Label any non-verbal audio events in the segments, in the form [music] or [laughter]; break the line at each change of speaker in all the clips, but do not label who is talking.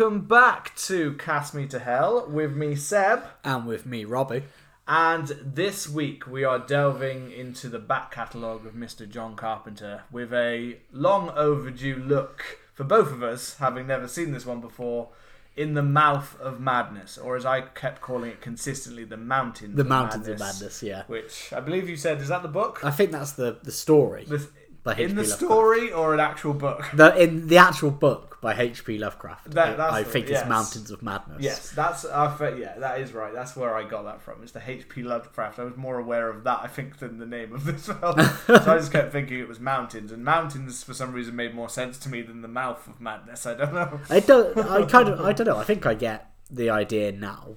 welcome back to Cast Me to Hell with me, Seb.
And with me, Robbie.
And this week we are delving into the back catalogue of Mr. John Carpenter with a long overdue look for both of us, having never seen this one before, in the mouth of madness, or as I kept calling it consistently, the mountains.
The
of
Mountains
madness,
of Madness, yeah.
Which I believe you said is that the book?
I think that's the, the story.
The-
by
in the
Lovecraft.
story or an actual book?
The, in the actual book by H.P. Lovecraft,
That-
I-
that's
I
the-
think
yes.
it's Mountains of Madness.
Yes, that's I fe- yeah, that is right. That's where I got that from. It's the H.P. Lovecraft. I was more aware of that, I think, than the name of this [laughs] film. so I just kept thinking it was mountains, and mountains for some reason made more sense to me than the mouth of madness. I don't know.
I don't. I kind of. I don't know. I think I get the idea now.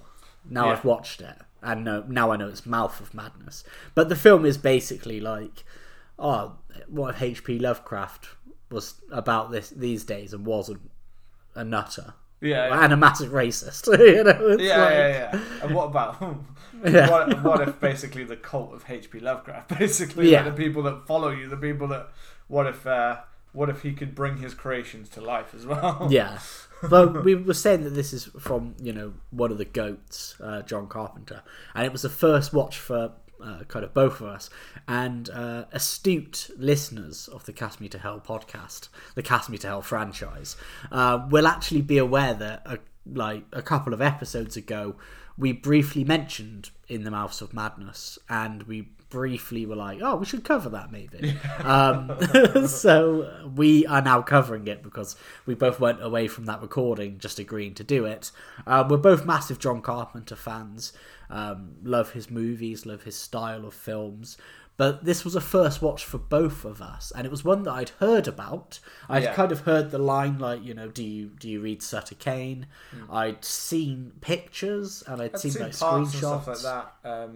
Now
Yeah.
I've watched it, and know, now I know it's Mouth of Madness. But the film is basically like, oh, what if H.P. Lovecraft was about this these days and was a, a nutter
Yeah, yeah.
and a massive racist? [laughs] you know,
Yeah,
like-
yeah, yeah. And what about [laughs]
Yeah.
what, what if basically the cult of H.P. Lovecraft, [laughs] basically
Yeah.
like the people that follow you, the people that what if uh, what if he could bring his creations to life as well?
Yeah. But we were saying that this is from, you know, one of the goats, uh, John Carpenter. And it was the first watch for uh, kind of both of us. And uh, astute listeners of the Cast Me to Hell podcast, the Cast Me to Hell franchise, uh, will actually be aware that, uh, like, a couple of episodes ago, we briefly mentioned In the Mouths of Madness. And we briefly were like, oh, we should cover that maybe. um, [laughs] so we are now covering it because we both went away from that recording just agreeing to do it. Uh, we're both massive John Carpenter fans, um, love his movies, love his style of films. But this was a first watch for both of us, and it was one that I'd heard about. I'd
Yeah.
kind of heard the line like, you know, do you do you read Sutter Cane? I'd seen pictures and I'd.
I've
seen,
seen
like screenshots.
and stuff like that.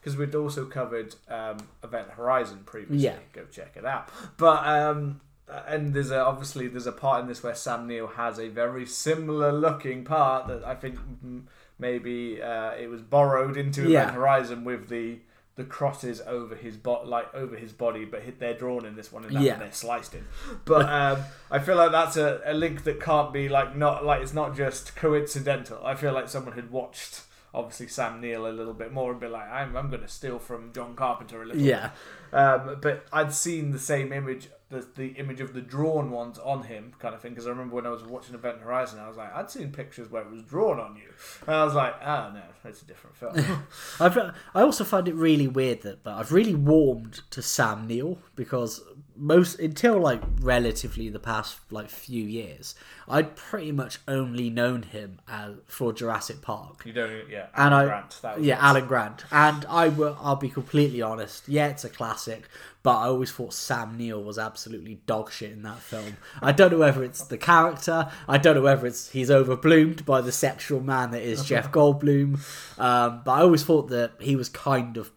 Because we'd also covered um, Event Horizon previously.
Yeah.
Go check it out. But um, and there's a, obviously there's a part in this where Sam Neill has a very similar looking part that I think mm, maybe uh, it was borrowed into Event
Yeah.
Horizon with the the crosses over his bot like over his body, but hit- they're drawn in this one and that
Yeah.
they're sliced in. But [laughs] um, I feel like that's a, a link that can't be like not like it's not just coincidental. I feel like someone had watched obviously Sam Neill a little bit more and be like, I'm, I'm going to steal from John Carpenter a little.
Yeah.
Um, but I'd seen the same image, the, the image of the drawn ones on him, kind of thing. Because I remember when I was watching Event Horizon, I was like, I'd seen pictures where it was drawn on you, and I was like, oh no, it's a different film. [laughs]
I've, I also find it really weird that, but I've really warmed to Sam Neill because most until like relatively the past like few years, I'd pretty much only known him as for Jurassic Park.
you don't, yeah.
And
Alan
I,
Grant, that was
yeah,
it.
Alan Grant, and I will. I'll be completely honest. Yeah, it's a classic, but I always thought Sam Neill was absolutely dog shit in that film. I don't know whether it's the character. I don't know whether it's he's overbloomed by the sexual man that is [laughs] Jeff Goldblum. Um, but I always thought that he was kind of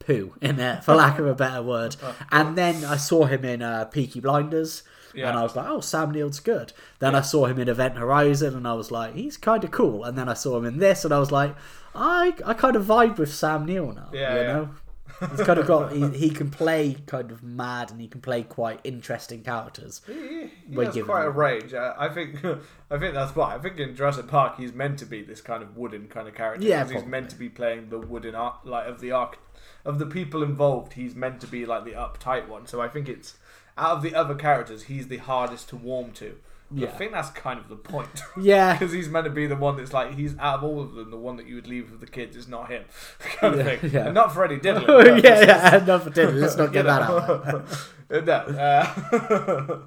poo in it, for lack of a better word. [laughs] And then I saw him in uh, Peaky Blinders.
Yeah.
And I was like, oh, Sam Neill's good. Then I saw him in Event Horizon, and I was like, he's kind of cool. And then I saw him in this, and I was like, I, I kind of vibe with Sam Neill now.
Yeah,
you
yeah.
know, he's kind of got he, he can play kind of mad, and he can play quite interesting characters.
He, he has quite a range. Uh, I think. [laughs] I think that's why. I think in Jurassic Park, he's meant to be this kind of wooden kind of character.
Yeah,
he's meant to be playing the wooden arc, like of the arc of the people involved. He's meant to be like the uptight one. So I think it's out of the other characters, he's the hardest to warm to. But I think that's kind of the point. [laughs]
Yeah,
Because he's meant to be the one that's like he's out of all of them, the one that you would leave with the kids is not him, [laughs] kind of
Yeah,
thing.
yeah.
And not Freddie Diddler. [laughs]
yeah, yeah. Enough for dinner. Let's not get that out. there.
no, uh,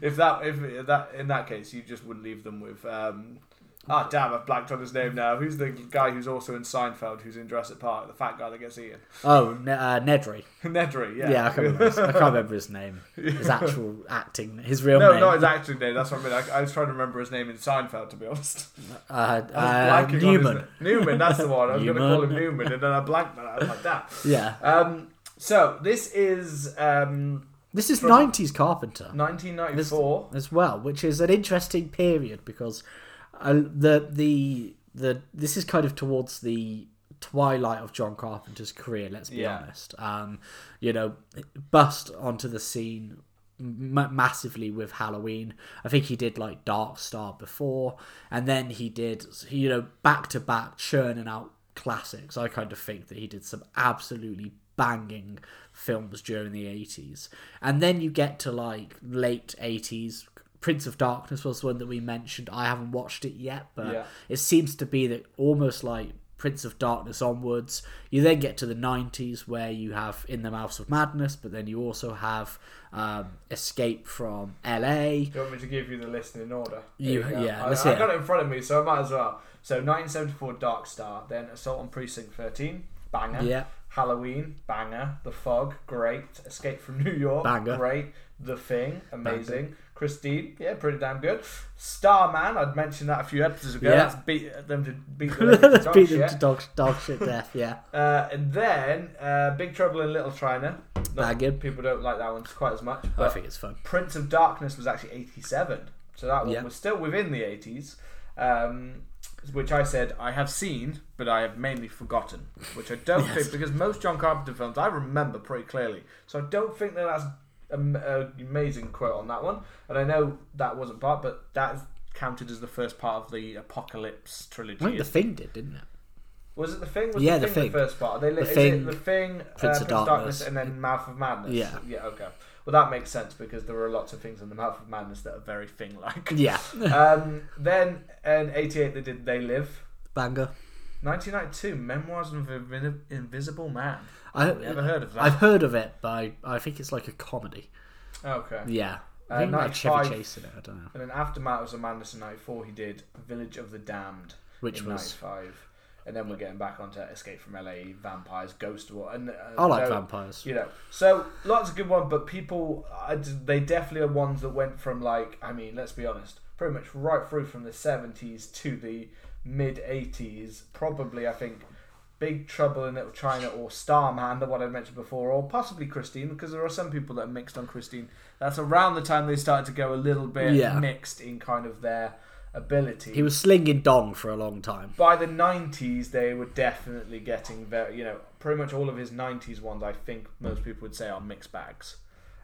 if that if that in that case, you just wouldn't leave them with. Um, Ah, damn! I've blanked on his name now. Who's the guy who's also in Seinfeld, who's in Jurassic Park, the fat guy that gets eaten?
Oh, ne- uh, Nedry. [laughs]
Nedry, yeah.
Yeah, I can't, remember his, I can't [laughs] remember his name. His actual acting, his real
no,
name.
No, not his acting name. That's what I mean. I, I was trying to remember his name in Seinfeld, to be honest.
uh, uh, [laughs] Newman.
Newman, that's the one. I was going to call him
Newman.
And then I blanked on it. I was like, damn.
Yeah,
Um, so this is um,
this is '90s Carpenter.
1994.
as well, which is an interesting period because the the the this is kind of towards the twilight of John Carpenter's career. Let's be
Yeah.
honest. Um, you know, bust onto the scene m- massively with Halloween. I think he did like Dark Star before, and then he did you know back to back churning out classics. I kind of think that he did some absolutely banging films during the 80s. And then you get to like late 80s. Prince of Darkness was one that we mentioned. I haven't watched it yet, but
Yeah.
it seems to be that almost like Prince of Darkness onwards. You then get to the 90s where you have In the Mouths of Madness, but then you also have um, Escape from LA.
Do you want me to give you the list in order?
You- yeah,
I, I got
it.
it in front of me, so I might as well. So 1974 Dark Star, then Assault on Precinct 13, banger.
Yeah.
Halloween, banger. The Fog, great. Escape from New York,
Banger.
great. The Thing, amazing. Christine, yeah, pretty damn good. Starman, I'd mentioned that a few episodes ago.
Yeah.
Let's beat them to beat [laughs] the living
Let's
dog
beat them
shit.
to dog, dog shit death, yeah. [laughs]
Uh, and then uh, Big Trouble in Little China. Not-
Banging.
People don't like that one quite as much.
I think it's fun.
Prince of Darkness was actually 87. So that one
Yeah.
was still within the 80s. Um, which I said I have seen, but I have mainly forgotten. Which I don't
Yes.
think, because most John Carpenter films I remember pretty clearly. So I don't think that that's an amazing quote on that one. And I know that wasn't part, but that is counted as the first part of the Apocalypse trilogy.
I think the thing did, didn't it?
Was it the thing? Was
Yeah,
the
the
thing,
Thing.
the first part? Are they,
The
is
Thing,
it the thing, uh,
Prince
Prince
of
of Darkness,
Darkness,
and then Mouth of Madness?
Yeah.
Yeah. Okay. Well, that makes sense because there are lots of things in the Mouth of Madness that are very thing-like.
Yeah. [laughs]
um, then in '88 they did They Live.
Banger.
1992 Memoirs of an Invisible Man.
I've
Never heard of that.
I've heard of it, but I, I think it's like a comedy.
Okay.
Yeah.
Uh,
I think like Chevy Chase in it, I don't know.
And then after Mouth of Madness in '94 he did Village of the Damned.
Which
in
was.
'95. And then we're getting back onto Escape from LA, Vampires, Ghost War, and uh,
I like vampires.
You know, so lots of good ones, but people, I d they definitely are ones that went from like, I mean, let's be honest, pretty much right through from the 70s to the mid 80s. Probably, I think, Big Trouble in Little China or Starman, the one I mentioned before, or possibly Christine, because there are some people that are mixed on Christine. That's around the time they started to go a little bit
Yeah.
mixed in kind of their ability
He was slinging dong for a long time.
by the 90s they were definitely getting very you know pretty much all of his 90s ones i think most people would say are mixed bags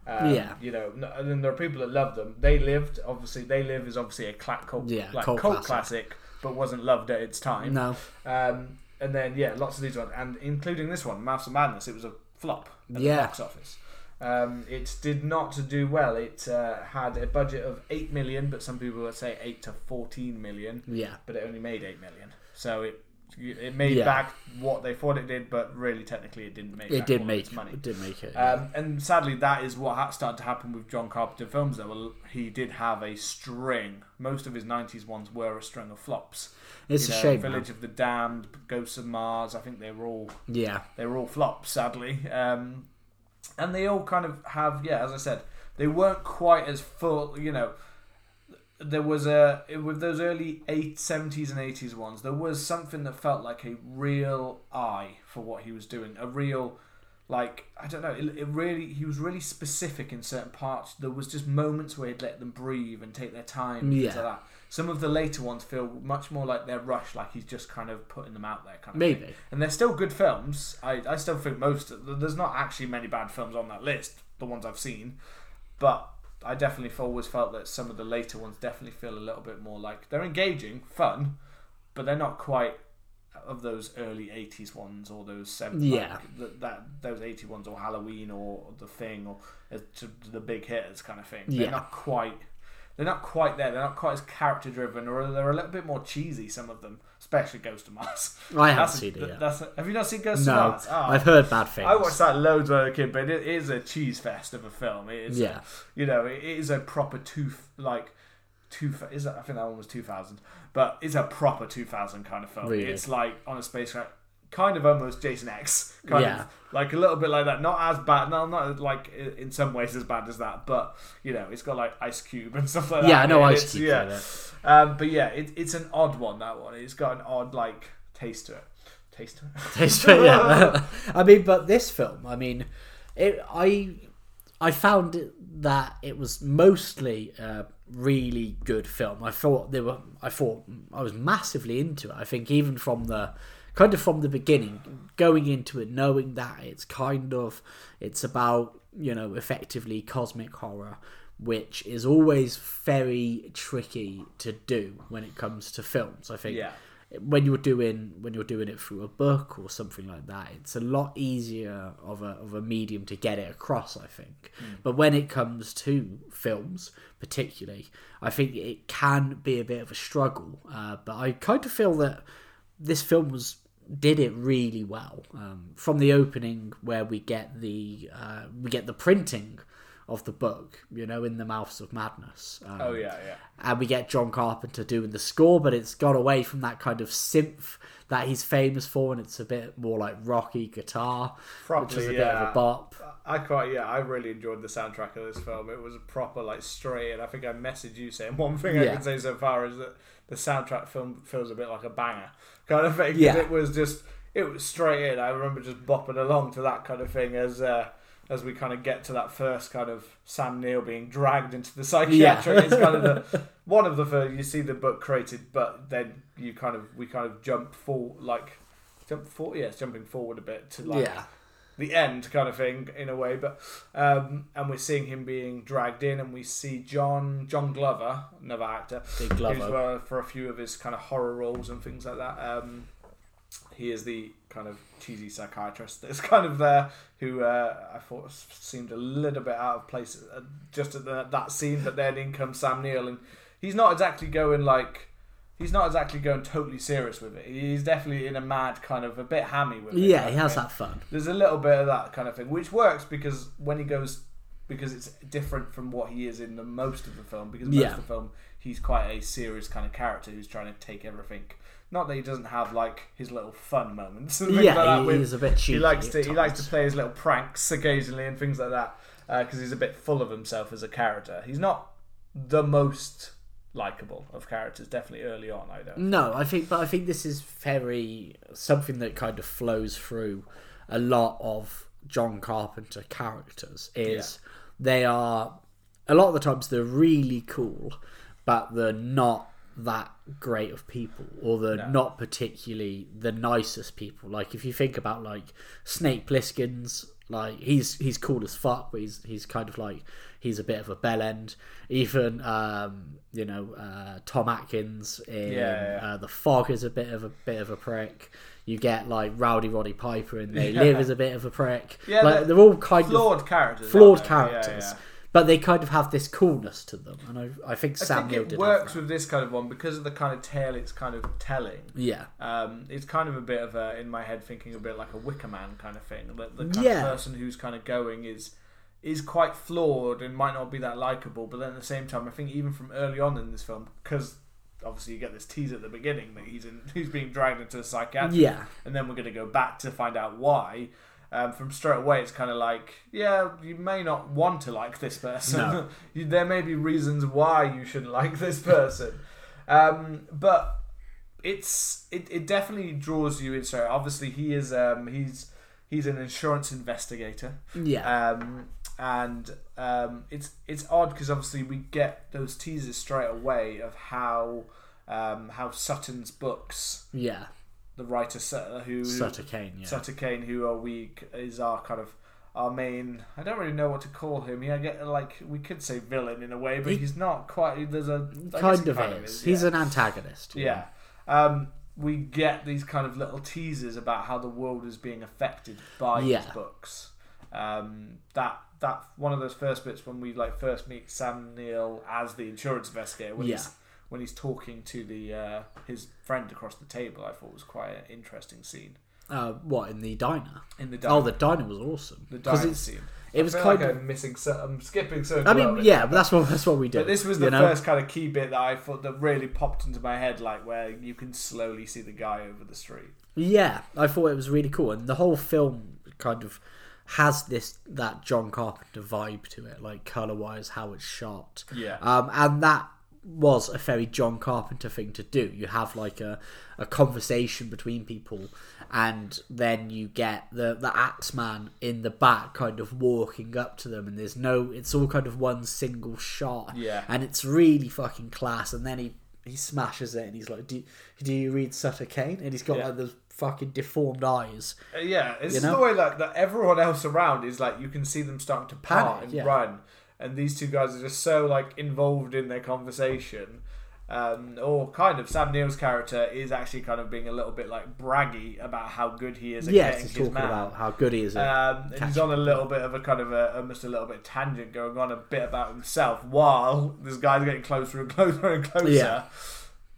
um,
Yeah.
you know and then there are people that love them they lived obviously they live is obviously a cla- cult,
Yeah,
like
cult
cult,
classic.
classic. but wasn't loved at its time
No.
um, and then yeah lots of these ones and including this one Mouths of madness it was a flop at
Yeah.
the box office um, it did not do well. It uh, had a budget of eight million, but some people would say eight to fourteen million
Yeah.
but it only made eight million. So it it made
Yeah.
back what they thought it did, but really technically it didn't make.
It did make
its money.
it did make it.
Um, and sadly, that is what ha- started to happen with John Carpenter films. Though well, he did have a string. Most of his '90s ones were a string of flops.
it's
You
a
know,
shame. man.
Village of the Damned, Ghosts of Mars. I think they were all
Yeah.
they were all flops, sadly. Um, and they all kind of have, yeah, as I said, they weren't quite as full. You know, there was a with those early eight seventies and eighties ones. There was something that felt like a real eye for what he was doing. A real, like I don't know. It, it really he was really specific in certain parts. There was just moments where he'd let them breathe and take their time. and things
Yeah.
like that. Some of the later ones feel much more like they're rushed, like he's just kind of putting them out there, kind of thing
Maybe.
and they're still good films. I, I still think most there's not actually many bad films on that list, the ones I've seen, but I definitely always felt that some of the later ones definitely feel a little bit more like they're engaging, fun, but they're not quite of those early '80s ones or those 70s
Yeah.
like, that, that those '80 ones or Halloween or the Thing or uh, the big hitters kind of thing.
Yeah.
They're not quite. They're not quite there. They're not quite as character driven, or they're a little bit more cheesy. Some of them, especially Ghost of Mars.
I haven't seen it yet.
That's a- have you not seen Ghost
No,
of Mars? Oh,
I've heard bad things.
I watched that loads when I was a kid, but it is a cheese fest of a film. It is,
Yeah.
you know, it is a proper two like two. Is that, I think that one was two thousand, but it's a proper two thousand kind of film.
Really?
It's like on a spacecraft, kind of almost Jason X, kind
Yeah.
of like a little bit like that. Not as bad, no, not like in some ways as bad as that, but you know, it's got like Ice Cube and [laughs] stuff like that.
Yeah, I know Ice Cube's
Yeah, um, but yeah, it, it's an odd one. That one. It's got an odd like taste to it. Taste to it. [laughs]
Taste to it, yeah. [laughs] I mean, but this film, I mean, it, I I found it, that it was mostly a really good film. I thought they were. I thought I was massively into it. I think even from the kind of from the beginning, going into it knowing that it's kind of it's about you know effectively cosmic horror, which is always very tricky to do when it comes to films. I think
Yeah.
when you're doing when you're doing it through a book or something like that, it's a lot easier of a of a medium to get it across. I think, but when it comes to films, particularly, I think it can be a bit of a struggle. Uh, but I kind of feel that this film was did it really well um, from the opening where we get the uh, we get the printing of the book, you know, in the mouths of madness. Um,
Oh yeah, yeah.
and we get John Carpenter doing the score, but it's gone away from that kind of synth that he's famous for, and it's a bit more like rocky guitar, which is a
Properly,
bit of a bop.
I quite yeah, I really enjoyed the soundtrack of this film. It was a proper like straight, and I think I messaged you saying [laughs] one thing I can say so far is that the soundtrack film feels a bit like a banger kind of thing.
Yeah.
it was just it was straight in. I remember just bopping along to that kind of thing as uh, as we kind of get to that first kind of Sam Neill being dragged into the psychiatric. [laughs] It's kind of the one of the first you see the book created, but then you kind of we kind of jump full like jump forward. Yes, jumping forward a bit to like
yeah,
the end kind of thing in a way but um and we're seeing him being dragged in and we see john john glover another actor
Big
who's
Glover.
for a few of his kind of horror roles and things like that um he is the kind of cheesy psychiatrist [laughs] that's kind of there who uh, I thought seemed a little bit out of place uh, just at the, that scene but then in comes Sam Neill and he's not exactly going like he's not exactly going totally serious with it he's definitely in a mad kind of a bit hammy with it
yeah, he has that fun.
there's a little bit of that kind of thing, which works because when he goes, because it's different from what he is in the most of the film. Because most
Yeah.
of the film, he's quite a serious kind of character who's trying to take everything. Not that he doesn't have like his little fun moments.
Yeah,
like that
he-
with-
he's a bit cheeky
He likes to he likes to play his little pranks occasionally and things like that uh, because he's a bit full of himself as a character. He's not the most likable of characters. Definitely early on, I don't.
No, I think, but I think this is very something that kind of flows through a lot of John Carpenter characters. Is they are a lot of the times they're really cool, but they're not that great of people, or they're
No.
not particularly the nicest people. Like if you think about like Snake Plissken's, like he's he's cool as fuck, but he's he's kind of like he's a bit of a bell end. Even um, you know uh, Tom Atkins in
Yeah, yeah.
Uh, the Fog is a bit of a bit of a prick. You get like Rowdy Roddy Piper in They [laughs]
Yeah.
Live is a bit of a prick.
Yeah,
like,
they're
they're all kind of
Flawed characters.
flawed characters. But they kind of have this coolness to them, and I, I think Sam Neill I
think
it works
with this kind of one because of the kind of tale it's kind of telling.
Yeah,
Um, it's kind of a bit of a, in my head, thinking a bit like a Wicker Man kind of thing. The, the kind
Yeah.
of person who's kind of going is is quite flawed and might not be that likable, but then at the same time, I think even from early on in this film, because obviously you get this tease at the beginning that he's in, [laughs] he's being dragged into a psychiatric,
yeah,
and then we're going to go back to find out why. Um, from straight away, it's kind of like, yeah, you may not want to like this person.
No. [laughs]
you, there may be reasons why you shouldn't like this [laughs] person, um, but it's it, it definitely draws you in. So obviously, he is um, he's he's an insurance investigator,
yeah,
um, and um, it's it's odd because obviously we get those teasers straight away of how um, how Sutton's books
yeah.
The writer Sutter, who
Sutter Cane, yeah.
Sutter Cane, who are we is our kind of our main. I don't really know what to call him. Yeah, I get like we could say villain in a way, but
He-
he's not quite. There's a I
kind of
kind
is. He's
yeah.
an antagonist.
yeah. Um, we get these kind of little teasers about how the world is being affected by
Yeah.
his books. Um, that that one of those first bits when we like first meet Sam Neill as the insurance investigator when
Yeah.
he's when he's talking to the uh, his friend across the table, I thought was quite an interesting scene
Uh, what in the diner?
in the diner.
Oh, the diner was awesome.
the
'Cause
diner
it's-
scene.
It was
I feel
kind
like
of.
I'm missing. So, I'm skipping certain.
I mean, yeah, but that's what that's what we did.
But this was the
you know?
first kind of key bit that I thought that really popped into my head, like where you can slowly see the guy over the street.
Yeah, I thought it was really cool, and the whole film kind of has this that John Carpenter vibe to it, like color wise, how it's shot.
Yeah.
Um, and that was a very John Carpenter thing to do. You have like a, a conversation between people, and then you get the the Axeman in the back, kind of walking up to them, and there's no. It's all kind of one single shot.
Yeah.
And it's really fucking class. And then he he smashes it, and he's like, "Do do you read Sutter Cane?" And he's got
Yeah.
like the fucking deformed eyes.
Uh, yeah, it's
You
just
know?
the way like that everyone else around is like you can see them starting to
Panic,
and
yeah.
run, and these two guys are just so like involved in their conversation. Um, or kind of Sam Neill's character is actually kind of being a little bit like braggy about how good he is at
Yes,
getting
he's
his
talking
man.
about how good he is. At,
Um, and he's on a little bit of a kind of a almost a little bit tangent going on a bit about himself while this guy's getting closer and [laughs] closer and closer.
Yeah.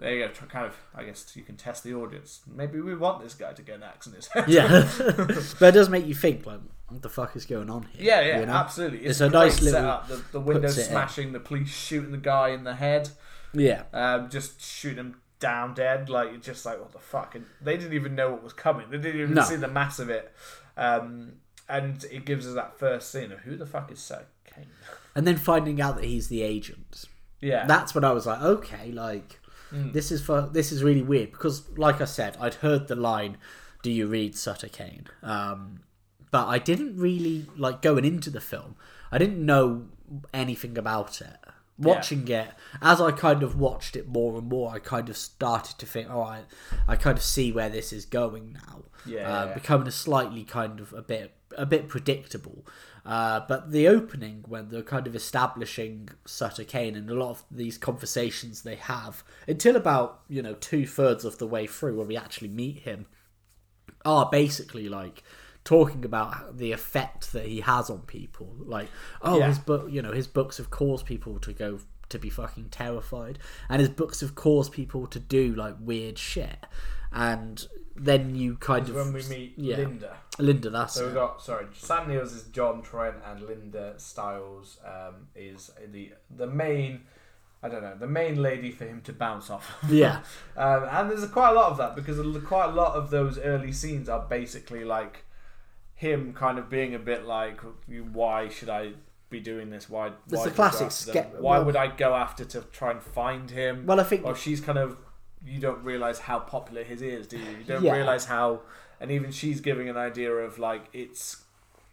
There you go. Kind of, I guess you can test the audience. Maybe we want this guy to get an axe in his head.
yeah, [laughs] but it does make you think like, what the fuck is going on here?
Yeah, yeah,
you know?
absolutely.
It's
It's,
a nice little-
setup. The, the window smashing, the police shooting the guy in the head,
yeah.
um, just shooting him down dead. Like you're just like, what the fuck? And they didn't even know what was coming. They didn't even
No.
see the mass of it. Um, and it gives us that first scene of who the fuck is Sir Kane?
And then finding out that he's the agent.
Yeah,
That's when I was like, okay, like
Mm.
this is for this is really weird because, like I said, I'd heard the line, "Do you read Sutter Cane?" Um, but I didn't really like going into the film. I didn't know anything about it. Watching it as I kind of watched it more and more, I kind of started to think, all right, I kind of see where this is going now.
Yeah,
uh,
yeah.
becoming a slightly kind of a bit a bit predictable. Uh, but the opening when they're kind of establishing Sutter Cane and a lot of these conversations they have until about you know two thirds of the way through when we actually meet him are basically like talking about the effect that he has on people like oh
Yeah.
his book you know his books have caused people to go to be fucking terrified and his books have caused people to do like weird shit and then you kind of
when we meet
yeah.
Linda.
Linda that's
So
it.
we got sorry, Sam Neill's is John Trent and Linda Styles um, is the the main. I don't know the main lady for him to bounce off. of.
yeah [laughs]
Um, and there's quite a lot of that because quite a lot of those early scenes are basically like him kind of being a bit like, why should I be doing this? Why?
It's
why
the classic
go after them?
ske-
Why
well-
would I go after to try and find him?
well i think
or she's kind of you don't realize how popular his is, do you? You don't
Yeah.
realize how, and even she's giving an idea of like it's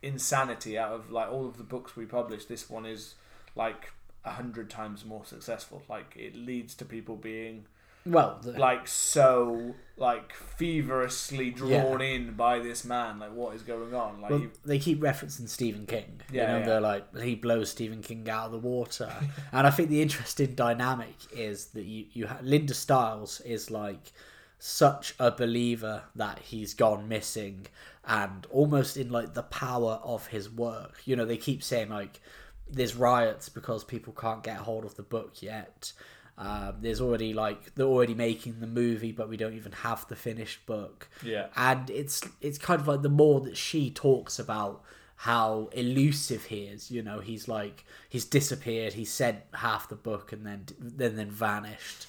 insanity out of like all of the books we publish. This one is like a hundred times more successful. Like it leads to people being
well the,
like so like feverishly drawn in by this man. Like what is going on? Like
well, they keep referencing Stephen King.
Yeah,
you know,
yeah.
they're like he blows Stephen King out of the water, [laughs] and I think the interesting dynamic is that you you ha- Linda Styles is like such a believer that he's gone missing, and almost in like the power of his work. You know, they keep saying like there's riots because people can't get hold of the book yet. Um, there's already like they're already making the movie, but we don't even have the finished book
yeah.
and it's it's kind of like the more that she talks about how elusive he is you know he's like he's disappeared he said half the book and then then then vanished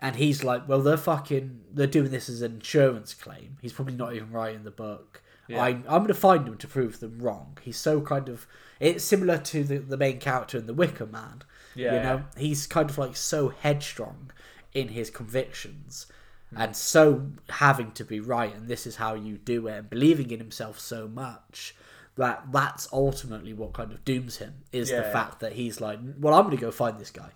and he's like well they're fucking they're doing this as an insurance claim. He's probably not even writing the book.
Yeah.
I'm, I'm gonna find him to prove them wrong. He's so kind of it's similar to the, the main character in the wicker man
Yeah,
you know he's kind of like so headstrong in his convictions hmm. and so having to be right and this is how you do it and believing in himself so much that that's ultimately what kind of dooms him is
Yeah,
the
yeah.
fact that he's like well i'm going to go find this guy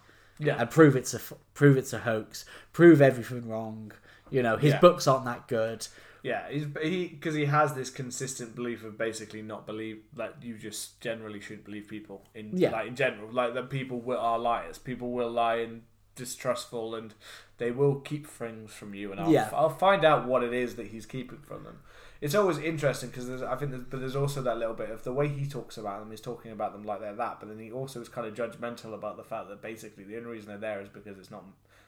Yeah.
and prove it's a prove it's a hoax prove everything wrong you know his
Yeah.
books aren't that good
Yeah, he's, he because he has this consistent belief of basically not believe that you just generally shouldn't believe people in
Yeah.
like in general, like that people will, are liars. People will lie and distrustful, and they will keep things from you. And I'll,
Yeah.
I'll find out what it is that he's keeping from them. It's always interesting because I think, there's, but there's also that little bit of the way he talks about them. He's talking about them like they're that, but then he also is kind of judgmental about the fact that basically the only reason they're there is because it's not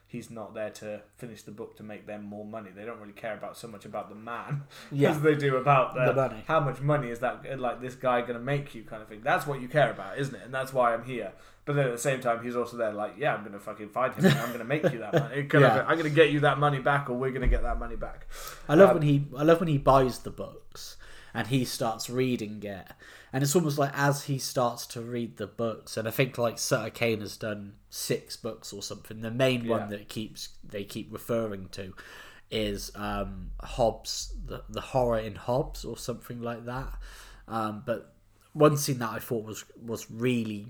he's not there to finish the book to make them more money. They don't really care about so much about the man [laughs]
Yeah.
as they do about the,
The money.
How much money is that like this guy going to make you kind of thing? That's what you care about, isn't it? And that's why I'm here. But then at the same time, he's also there like, yeah, I'm going to fucking find him. and I'm going to make you that [laughs] money.
Yeah.
I'm going to get you that money back, or we're going to get that money back.
I love
Um,
when he I love when he buys the books and he starts reading it. And it's almost like as he starts to read the books, and I think like Sutter Cane has done six books or something. The main
Yeah.
one that keeps they keep referring to is um, Hobbes, the, the horror in Hobbes or something like that. Um, but one scene that I thought was was really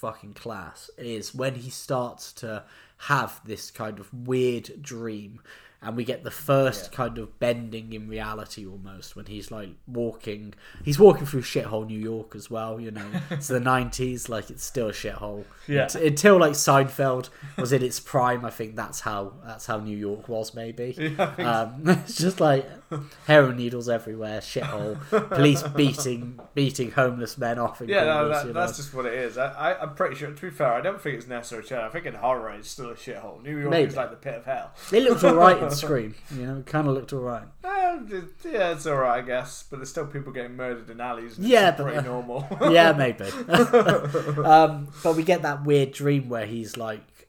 fucking class is when he starts to have this kind of weird dream and we get the first kind of bending in reality almost when he's like walking he's walking through shithole new york as well you know [laughs] it's the 90s like it's still a shithole
Yeah.
Unt- until like seinfeld was in its prime i think that's how that's how new york was maybe [laughs] um, [laughs] it's just like heroin needles everywhere shithole police beating beating homeless men off in
Yeah, no, that,
you know.
that's just what it is. I, I, I'm pretty sure. To be fair, I don't think it's necessarily. I think in horror it's still a shithole. New York
Maybe.
is like the pit of hell.
it looks alright in [laughs] scream you know it kind of looked alright
it- yeah, it's alright, I guess. But there's still people getting murdered in alleys. And
Yeah,
it's
but,
pretty
uh,
normal. [laughs] [laughs]
yeah, maybe. um, but we get that weird dream where he's like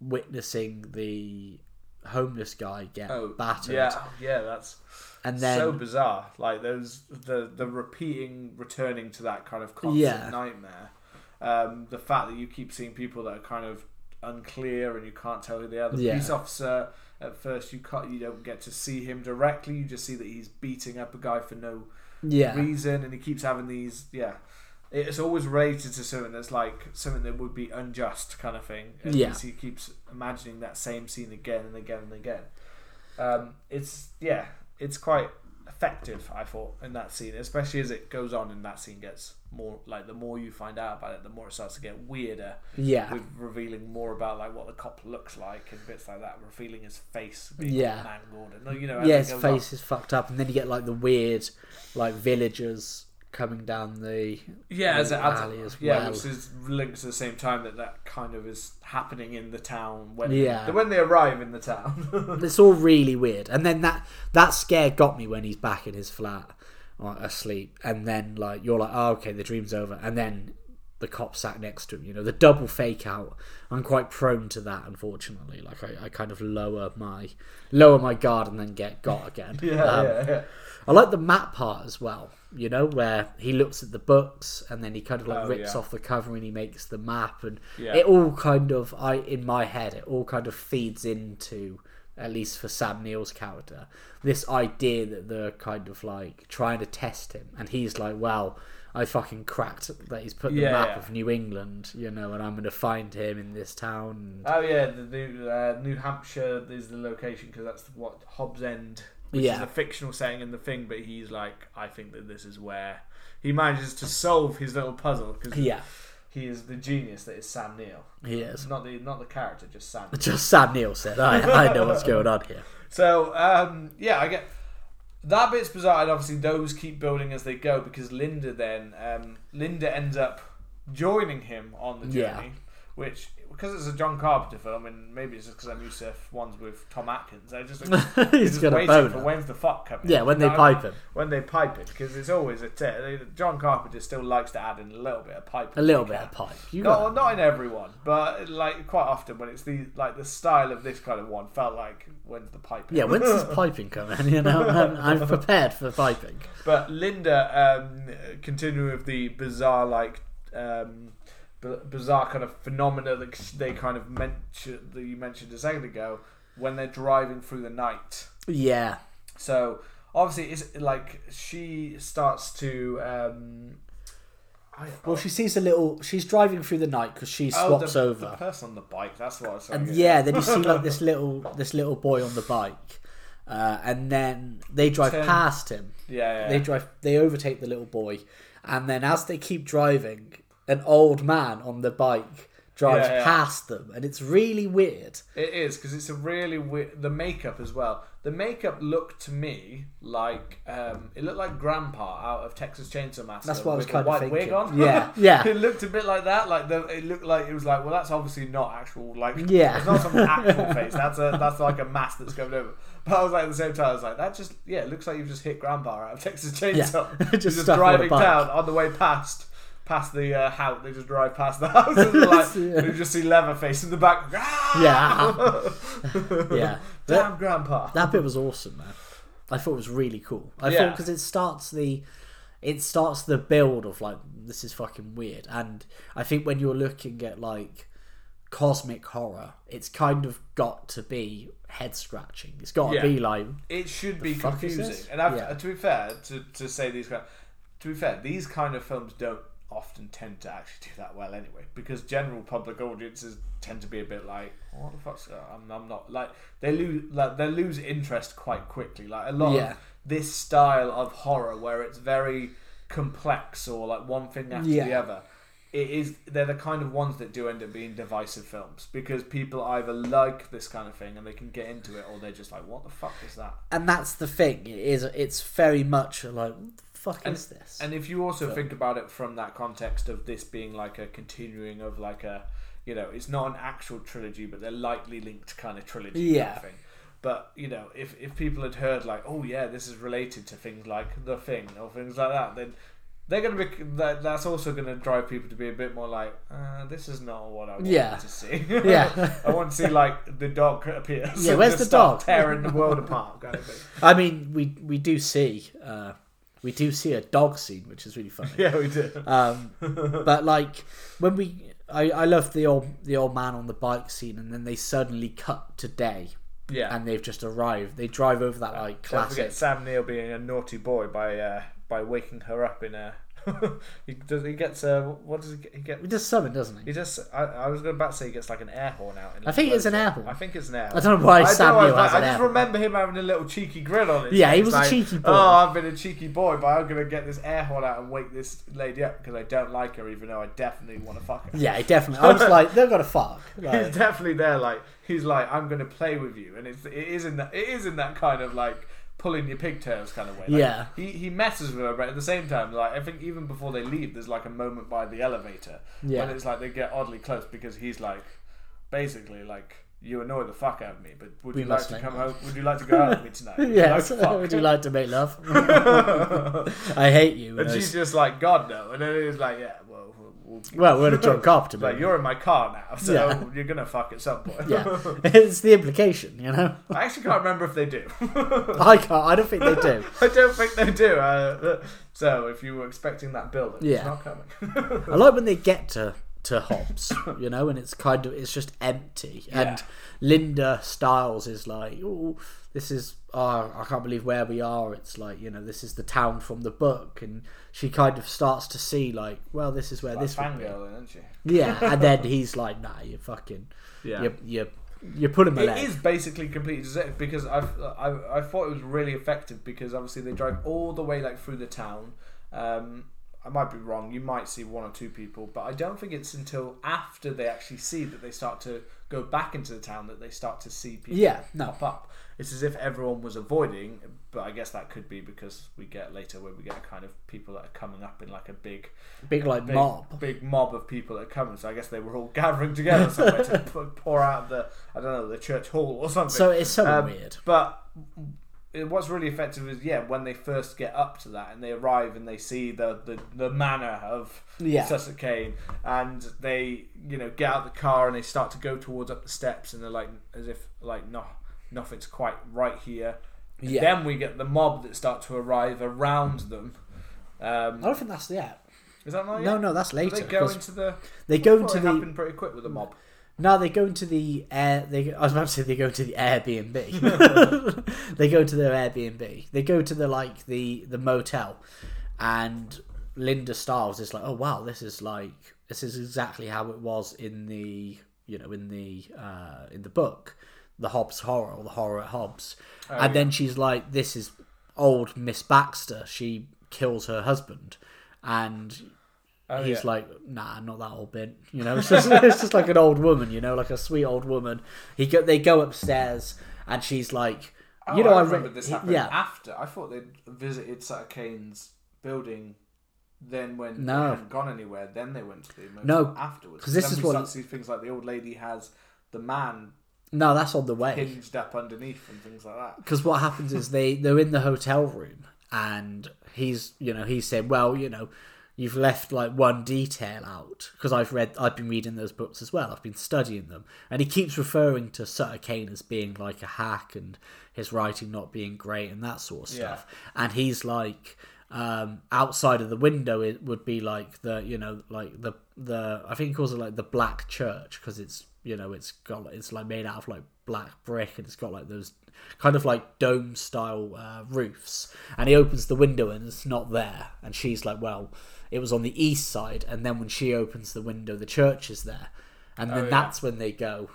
witnessing the homeless guy get battered,
Oh, yeah, yeah, that's
and then
so bizarre. Like those the the repeating, returning to that kind of constant
Yeah.
nightmare. Um, the fact that you keep seeing people that are kind of unclear and you can't tell who they are. The
Yeah.
police officer at first you can't you don't get to see him directly. You just see that he's beating up a guy for no
yeah,
reason, and he keeps having these yeah. It's always related to something that's like something that would be unjust, kind of thing. And
Yeah.
he keeps imagining that same scene again and again and again. Um, it's yeah, it's quite effective. I thought in that scene, especially as it goes on, and that scene gets more like the more you find out about it, the more it starts to get weirder
yeah,
with revealing more about like what the cop looks like and bits like that, revealing his face being
Yeah.
mangled and you know
yeah. His face is fucked up, and then you get like the weird, like villagers coming down the
Yeah, as it adds,
alley as
yeah,
well.
which is links at the same time that that kind of is happening in the town when
Yeah.
when they arrive in the town. [laughs]
It's all really weird, and then that that scare got me when he's back in his flat, like, asleep, and then like you're like, oh, okay, the dream's over, and then the cop sat next to him. You know, the double fake out. I'm quite prone to that, unfortunately. Like I, I kind of lower my lower my guard and then get got again. [laughs]
yeah,
Um,
yeah, yeah.
I like the map part as well. You know, where he looks at the books and then he kind of like
Oh,
rips
yeah.
off the cover and he makes the map, and
Yeah.
it all kind of I in my head it all kind of feeds into at least for Sam Neill's character this idea that they're kind of like trying to test him, and he's like, well. I fucking cracked that he's put the
Yeah,
map
yeah.
of New England, you know, and I'm going to find him in this town. And,
Oh yeah, the New, uh, New Hampshire is the location because that's what Hobbs End, which
Yeah.
is a fictional setting in the thing. But he's like, I think that this is where he manages to solve his little puzzle because
yeah,
he is the genius that is Sam Neill.
he is.
Not the not the character, just Sam.
Just Sam Neill said, I, I know what's [laughs] going on here.
So um, yeah, I get that bit's bizarre, and obviously those keep building as they go because Linda then um, Linda ends up joining him on the
Yeah.
journey, which because it's a John Carpenter film, and maybe it's just because I'm used to ones with Tom Atkins. I just [laughs]
He's
just
got a
waiting for when's the fuck coming.
Yeah, when they
No,
pipe
when they pipe it because it's always a t- John Carpenter still likes to add in a little bit of pipe.
A little bit of pipe. You
No,
got
not in everyone, but like quite often when it's the like the style of this kind of one felt like when's the pipe?
Yeah, when's this [laughs] piping coming? You know, I'm, I'm prepared for piping.
But Linda, um, continuing with the bizarre, like um, bizarre kind of phenomena that they kind of mentioned that you mentioned a second ago when they're driving through the night.
Yeah,
So obviously, it's like she starts to. Um, I,
Well, she sees a little. She's driving through the night because she
oh,
swaps
the,
over,
the person on the bike. That's what I was
and yeah, then you see like this [laughs] little this little boy on the bike, uh, and then they drive
Turn.
past him.
Yeah, yeah.
They drive. They overtake the little boy, and then as they keep driving, an old man on the bike drives
Yeah, yeah.
past them, and it's really weird.
It is because it's a really weird. The makeup as well. The makeup looked to me like um, it looked like Grandpa out of Texas Chainsaw Massacre.
That's what I was
with
kind
a
of
white
thinking.
wig on.
Yeah, [laughs] yeah.
it looked a bit like that. Like the, it looked like it was like well, that's obviously not actual. Like
Yeah.
it's not some [laughs] actual face. That's a that's like a mask that's covered over. But I was like at the same time, I was like that just yeah, it looks like you've just hit Grandpa out of Texas Chainsaw.
Yeah. [laughs] Just
just
stuck on a
driving down on the way past. Past the uh, house, they just drive past the [laughs] house, and like, [laughs]
Yeah.
you just see Leatherface in the back. [laughs]
Yeah. Yeah, that,
Damn, Grandpa.
that bit was awesome, man. I thought it was really cool. I
Yeah.
thought because it starts the, it starts the build of like this is fucking weird, and I think when you're looking at like cosmic horror, it's kind of got to be head scratching. It's got to
Yeah.
be like
It should be confusing. And
Yeah.
to be fair, to, to say these to be fair, these kind of films don't often tend to actually do that well anyway, because general public audiences tend to be a bit like, what the fuck's I'm, I'm not like they lose like they lose interest quite quickly. Like a lot
Yeah.
of this style of horror where it's very complex or like one thing after the other. It is they're the kind of ones that do end up being divisive films because people either like this kind of thing and they can get into it, or they're just like, "What the fuck is that?"
and that's the thing. It is. It's very much like, fuck
And-
is this?
And if you also think about it from that context of this being like a continuing of like a, you know, it's not an actual trilogy, but they're lightly linked kind of trilogy kind
Yeah.
of thing. But you know, if if people had heard like, oh yeah, this is related to things like the thing or things like that, then they're gonna be that, that's also gonna drive people to be a bit more like, uh, this is not what I want
Yeah.
to see. [laughs]
Yeah.
I want to see like the dog appears.
Yeah, where's [laughs] the dog?
Tearing the world apart, kind of.
I mean, we we do see uh, we do see a dog scene, which is really funny. [laughs]
Yeah, we do.
Um, but like when we, I, I love the old the old man on the bike scene, and then they suddenly cut to day,
Yeah.
and they've just arrived. They drive over that like
Don't
classic.
forget Sam Neill being a naughty boy by uh, by waking her up in a. [laughs] he does. He gets uh, a. What does he get? He get.
He does something, doesn't
He
he?
just. I, I was about to say he gets like an air horn out. In
I think it's an air horn.
I think it's an air.
I don't know why
I
Sam
know, I, I just
horn.
remember him having a little cheeky grin on his
Yeah, he was a cheeky boy.
Oh, I've been a cheeky boy, but I'm gonna get this air horn out and wake this lady up because I don't like her, even though I definitely want to fuck her.
Yeah, definitely. I was [laughs] like, they're gonna fuck.
He's definitely there, like he's like, I'm gonna play with you, and it's it is in that it is in that kind of like pulling your pigtails kind of way. Like,
Yeah.
he he messes with her, but at the same time, like I think even before they leave, there's like a moment by the elevator
Yeah.
when it's like they get oddly close because he's like, basically like. You annoy the fuck out of me, but would
We
you like to come
love."
home? Would you like to go out with me tonight? Would you
yes.
like? [laughs]
Would you like to make love? [laughs] [laughs] I hate you.
And she's just like, God no. And then it's like, yeah, well,
we're in a John Carpenter
like
movie.
you're in my car now, so
Yeah.
you're gonna fuck at some point.
Yeah, [laughs] it's the implication, you know.
I actually can't remember if they do. [laughs]
I can't. I don't think they do. [laughs]
I don't think they do. Uh, so if you were expecting that build,
Yeah.
it's not coming.
I like when they get to to Hobbs, you know, and it's kind of it's just empty. And Linda Styles is like, "Oh, this is oh, I can't believe where we are." It's like you know, this is the town from the book, and she kind of starts to see like, well, this is where
Like
this
fangirl, isn't she?
Yeah, [laughs] and then he's like, "Nah, you fucking,
Yeah.
you you you're pulling my
It
leg."
is basically completely deserted because I've, I I thought it was really effective because obviously they drive all the way like through the town. Um, I might be wrong. You might see one or two people, but I don't think it's until after they actually see that they start to go back into the town that they start to see people
Yeah, no.
pop up. It's as if everyone was avoiding, but I guess that could be because we get later where we get a kind of people that are coming up in like a big
Big like
big,
mob.
big mob of people that are coming. So I guess they were all [laughs] gathering together somewhere to [laughs] pour out the I don't know the church hall or something.
So it's so
Um,
weird.
But what's really effective is yeah when they first get up to that and they arrive and they see the the, the manor of
Yeah.
Sutter Cane and they you know get out the car and they start to go towards up the steps and they're like as if like no nothing's quite right here. And
Yeah.
Then we get the mob that start to arrive around them. Um,
I don't think that's yet.
is that not
No,
yet?
no, that's
Do
later.
they go into the.
they go into the
happened pretty quick with the mob.
No, they go into the air. They I was about to say they go into the Airbnb. [laughs] [laughs] they go to their Airbnb. They go to the like the the motel, and Linda Styles is like, oh wow, this is like this is exactly how it was in the you know in the uh, in the book, the Hobbs horror or the horror at Hobbs, and then she's like, this is old Miss Baxter. She kills her husband, and
Oh,
he's
yeah.
like, nah, not that old bit. You know, it's just, [laughs] it's just like an old woman. You know, like a sweet old woman. He go, they go upstairs, and she's like,
Oh,
you know,
I
I,
remember
re-
this happening
Yeah,
after. I thought they'd visited Sutter Cane's building. Then when
No.
they hadn't gone anywhere, then they went to the motel
No,
afterwards.
'cause this is what-
start see things like the old lady has the man
no, that's on the way.
hinged up underneath and things like that.
Because what happens is they they're in the hotel room, and he's you know he said, well, you know, you've left like one detail out because I've read I've been reading those books as well. I've been studying them, and he keeps referring to Sutter Cane as being like a hack and his writing not being great and that sort of
Yeah.
stuff. And he's like. Um, outside of the window, it would be like the you know like the the I think he calls it like the black church because it's you know it's got it's like made out of like black brick, and it's got like those kind of like dome style uh, roofs. And he opens the window, and it's not there. And she's like, "Well, it was on the east side." And then when she opens the window, the church is there, and then
Oh, yeah.
that's when they go.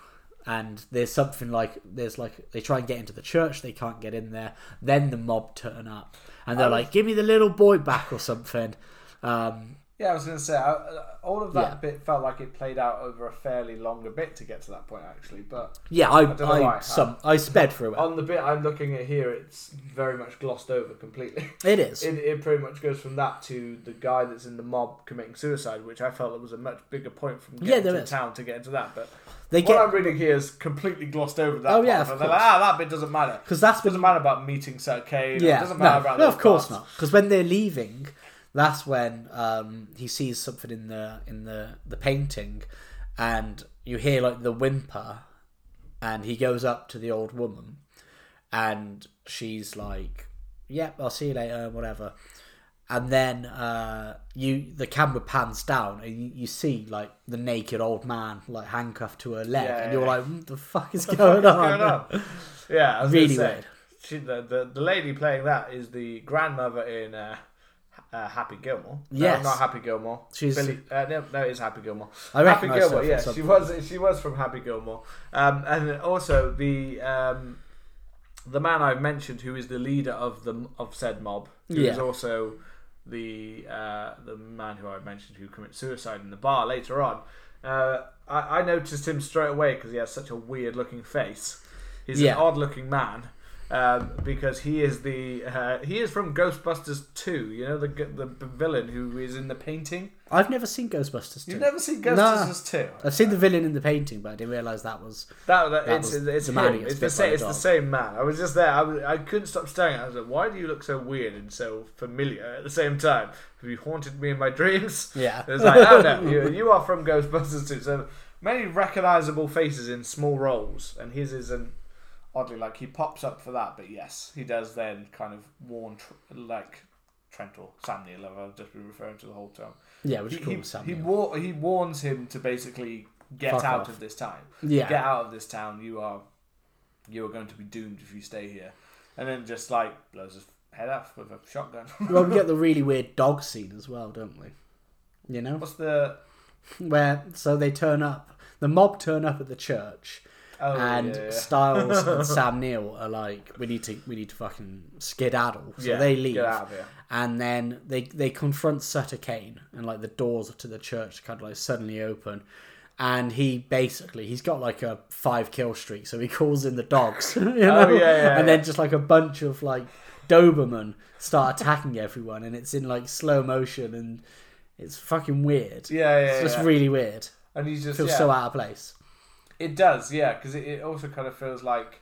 And there's something like there's like they try and get into the church, they can't get in there. Then the mob turn up, and they're
Oh.
like, "Give me the little boy back" or something. Um,
Yeah, I was going to say I, I- all of that
Yeah.
bit felt like it played out over a fairly longer bit to get to that point, actually. But
yeah, I
don't know
I,
why.
some I sped through it.
on the bit I'm looking at here, it's very much glossed over completely. [laughs]
It is.
It, it pretty much goes from that to the guy that's in the mob committing suicide, which I felt was a much bigger point from
Yeah,
getting
there
to
is.
town to get into that. But
They
what
get
I'm reading here is completely glossed over that.
Oh, yeah,
part.
of
They're like,
course.
ah, that bit doesn't matter.
because that's
It doesn't matter about meeting Sutter Cane.
yeah
It doesn't
no,
about
no of course
parts.
not because when they're leaving, that's when um, he sees something in the in the the painting, and you hear like the whimper, and he goes up to the old woman, and she's like, "Yep, I'll see you later, whatever." And then uh, you the camera pans down and you, you see like the naked old man like handcuffed to her leg,
Yeah,
and you're
yeah.
like, "What the fuck is going on?"
What's going on? Yeah, I was
Really
say,
weird.
She, the, the the lady playing that is the grandmother in uh, uh, Happy Gilmore.
Yes.
no, not Happy Gilmore.
She's-
Billy. Uh, no, no, it's Happy Gilmore.
I
Happy Gilmore. Yeah, she was. She was from Happy Gilmore. Um, and also the um, the man I've mentioned, who is the leader of the of said mob, who is
Yeah.
also the uh, the man who I mentioned who commits suicide in the bar later on. Uh, I, I noticed him straight away because he has such a weird looking face. He's
Yeah.
an odd looking man. Um, because he is the uh, he is from Ghostbusters 2, you know the the villain who is in the painting.
I've never seen Ghostbusters. 2.
You've never seen
Nah.
Ghostbusters 2.
I've seen the villain in the painting, but I didn't realise that was.
That, that,
That
it's
was
it's
the man
It's the same. It's the same man. I was just there. I, was, I couldn't stop staring. I was like, "Why do you look so weird and so familiar at the same time? Have you haunted me in my dreams?"
Yeah.
It's like, "Oh no, you, [laughs] you are from Ghostbusters too." So many recognizable faces in small roles, and his isn't oddly like he pops up for that. But yes, he does then kind of warn tr- like Trent or Sam Neill. I've just been referring to the whole time.
Yeah, which
He, he,
Sam
he, war- he warns him to basically get
Fuck
out
off.
of this town
yeah.
get out of this town. You are you are going to be doomed if you stay here. And then just like blows his head off with a shotgun. [laughs]
well, we get the [laughs] really weird dog scene as well, don't we? You know,
What's the
where so they turn up, the mob turn up at the church,
oh
and
yeah, yeah.
Styles and [laughs] Sam Neill are like, "We need to, we need to fucking skedaddle." So
Yeah,
they leave,
Get out of here.
and then they they confront Sutter Cane, and like the doors to the church kind of like suddenly open. And he basically he's got like a five kill streak, so he calls in the dogs, [laughs] you oh, know,
Oh, yeah, yeah,
and then just like a bunch of like Doberman start attacking everyone, and it's in like slow motion, and it's fucking weird.
Yeah, yeah,
it's just really weird.
and he's just
feels so out of place.
It does, yeah, because it, it also kind of feels like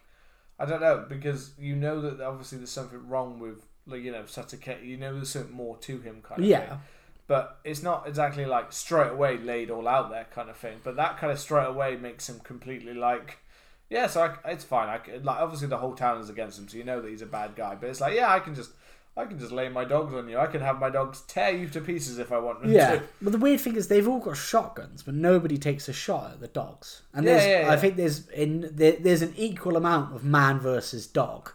I don't know because you know that obviously there's something wrong with like you know Sutter Cane. you know there's something more to him kind of
Yeah,
thing. But it's not exactly like straight away laid all out there kind of thing. But that kind of straight away makes him completely like, yeah, so I, it's fine. I like obviously the whole town is against him, so you know that he's a bad guy. But it's like, yeah, I can just, I can just lay my dogs on you. I can have my dogs tear you to pieces if I want them
yeah.
to.
But the weird thing is they've all got shotguns, but nobody takes a shot at the dogs. And
Yeah,
there's,
yeah, yeah.
I think there's in there, there's an equal amount of man versus dog.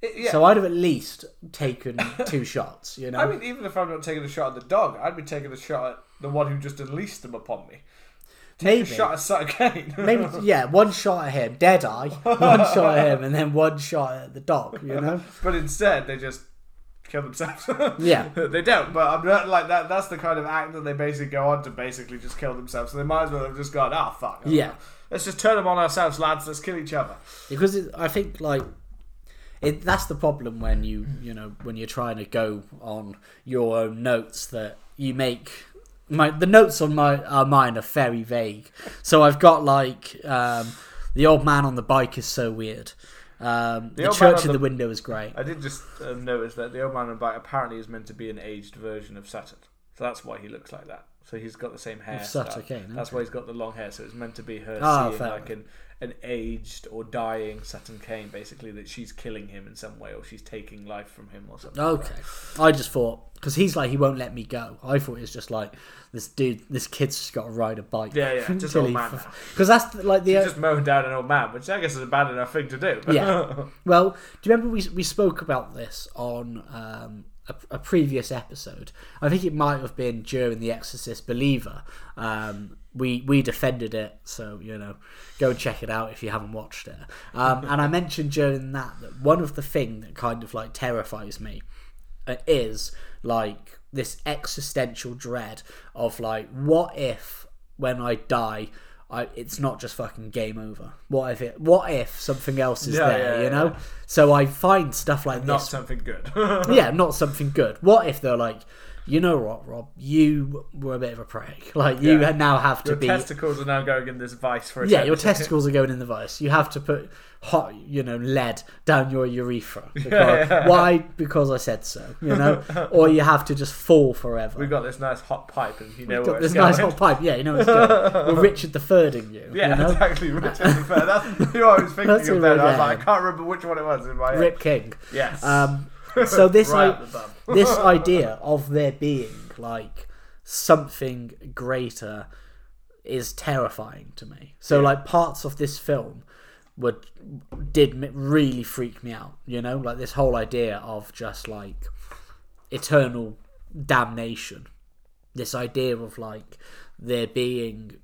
It- yeah.
So I'd have at least taken [laughs] two shots. You know.
I mean, even if I'm not taking a shot at the dog, I'd be taking a shot at the one who just unleashed them upon me.
maybe.
A shot at Sutter Cane. [laughs]
Maybe yeah, one shot at him, dead eye, [laughs] one shot at him, and then one shot at the dog. You know,
but instead they just kill themselves. [laughs]
Yeah.
they don't. But I'm not like that. That's the kind of act that they basically go on to basically just kill themselves. So they might as well have just gone, ah, fuck.
Yeah.
Let's just turn them on ourselves, lads. Let's kill each other.
because it, I think like it, that's the problem when you you know when you're trying to go on your own notes that you make. My the notes on my are mine are very vague, so I've got like um, the old man on the bike is so weird. Um, the,
man
church in the
the-
window is great.
I did just uh, notice that the old man on the bike apparently is meant to be an aged version of Saturn. So that's why he looks like that. So he's got the same hair.
Sutter Cane,
That's why he's got the long hair. So it's meant to be her
Ah,
seeing like an, an aged or dying Sutter Cane, basically that she's killing him in some way or she's taking life from him or something. like
Okay, I just thought because he's like he won't let me go. I thought it was just like this dude, this kid's just got to ride a bike.
Yeah, yeah, just old man.
Because that's the- like the
that. Just mowing down an old man, which I guess is a bad enough thing to do.
Yeah. [laughs] Well, do you remember we we spoke about this on um, a, a previous episode? I think it might have been during the Exorcist Believer. Um, we we defended it, so you know, go check it out if you haven't watched it. Um, and I mentioned during that that one of the thing that kind of like terrifies me uh, is like this existential dread of like, what if when I die. I, it's not just fucking game over. What if it? What if something else is
Yeah,
there?
yeah,
you know.
yeah.
So I find stuff like
Not
this.
Not something good.
yeah, [laughs] not something good. What if they're like, you know what, Rob? You were a bit of a prick. [laughs] Like you
Yeah.
now have to
Your
be.
Your testicles are now going in this vice for a
yeah, your [laughs] testicles are going in the vice. You have to put hot, you know, lead down your urethra. [laughs] Because,
yeah.
Why? Because I said so. You know, or you have to just fall forever.
We've got this nice hot pipe, and you know
Got
where
this nice
going.
hot pipe. Yeah, you know it's good. We're Richard the Third in you.
Yeah,
you know?
exactly. Richard the Third. That's who I was thinking of then. I was like. I can't remember which one it was in my head.
Rip King.
Yes.
Um, so [laughs] this
right
I,
up the bum. [laughs]
this idea of there being like something greater is terrifying to me. So like parts of this film would did really freak me out. You know, like this whole idea of just like eternal damnation. This idea of like there being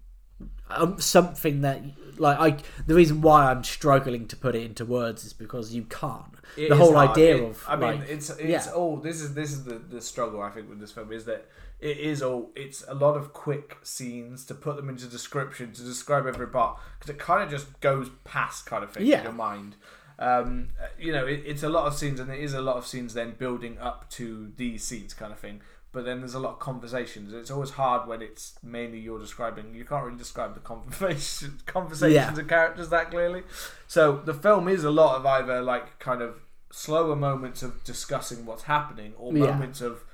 um, something that like I the reason why I'm struggling to put it into words is because you can't.
It
the whole
hard.
idea
It-
of
I mean,
like,
it's it's
yeah.
all this is this is the the struggle I think with this film is that it is all it's a lot of quick scenes to put them into description to describe every part because it kind of just goes past kind of thing
Yeah.
in your mind. Um, you know, it, it's a lot of scenes, and it is a lot of scenes then building up to these scenes, kind of thing. But then there's a lot of conversations. It's always hard when it's mainly you're describing. You can't really describe the conversation, [laughs] conversations
Yeah.
and characters that clearly. So the film is a lot of either like kind of slower moments of discussing what's happening, or
Yeah.
moments of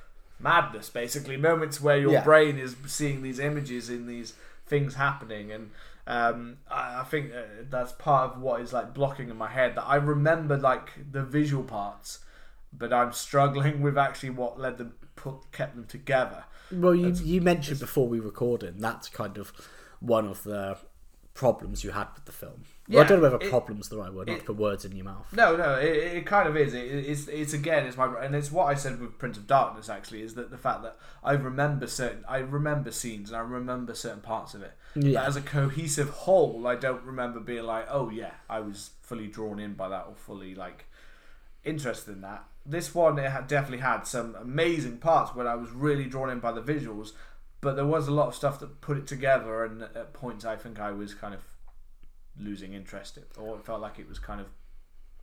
madness, basically moments where your
Yeah.
brain is seeing these images in these things happening, and um, I, I think uh, that's part of what is like blocking in my head. That I remember like the visual parts, but I'm struggling [laughs] with actually what led them put kept them together.
Well, you you mentioned before we recorded and that's kind of one of the problems you had with the film. Well, I don't know whether
it-
"problems" the right word, not
it-
to put words in your mouth.
No, no, it, it kind of is. It, it's it's again, it's my and it's what I said with Prince of Darkness. Actually, is that the fact that I remember certain, I remember scenes and I remember certain parts of it.
Yeah.
But as a cohesive whole, I don't remember being like, oh yeah, I was fully drawn in by that or fully like interested in that. This one, it had definitely had some amazing parts where I was really drawn in by the visuals, but there was a lot of stuff that put it together, and at points I think I was kind of losing interest in, or it felt like it was kind of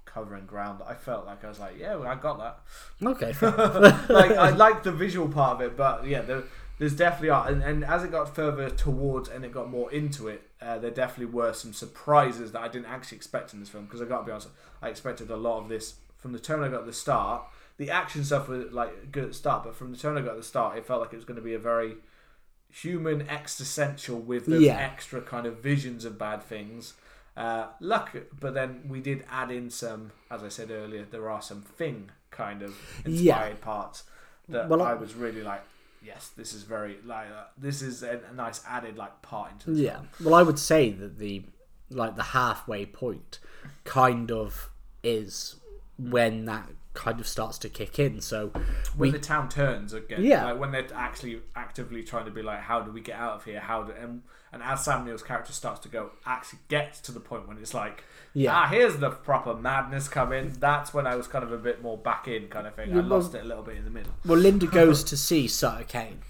covering ground. I felt like I was like, yeah, well, I got that.
Okay, [laughs]
like I [laughs] like the visual part of it, but yeah, there, there's definitely are, and, and as it got further towards and it got more into it, uh, there definitely were some surprises that I didn't actually expect in this film. Because I got to be honest, I expected a lot of this from the tone I got at the start. The action stuff was like good at the start, but from the tone I got at the start, it felt like it was going to be a very human existential with those
Yeah.
extra kind of visions of bad things. Uh, luck, but then we did add in some, as I said earlier, there are some thing kind of inspired
Yeah.
parts that
Well, I-
was really like, yes, this is very like uh, this is a, a nice added like part into this
Yeah.
film.
Well, I would say that the like the halfway point kind of is when that kind of starts to kick in. So
When
we
the town turns again,
Yeah.
like when they're actually actively trying to be like, how do we get out of here? How do and and as Sam Neill's character starts to go, actually gets to the point when it's like,
Yeah.
ah, here's the proper madness coming. That's when I was kind of a bit more back in kind of thing. I
well-
lost it a little bit in the middle.
well, Linda [laughs] goes to see Sutter Cane,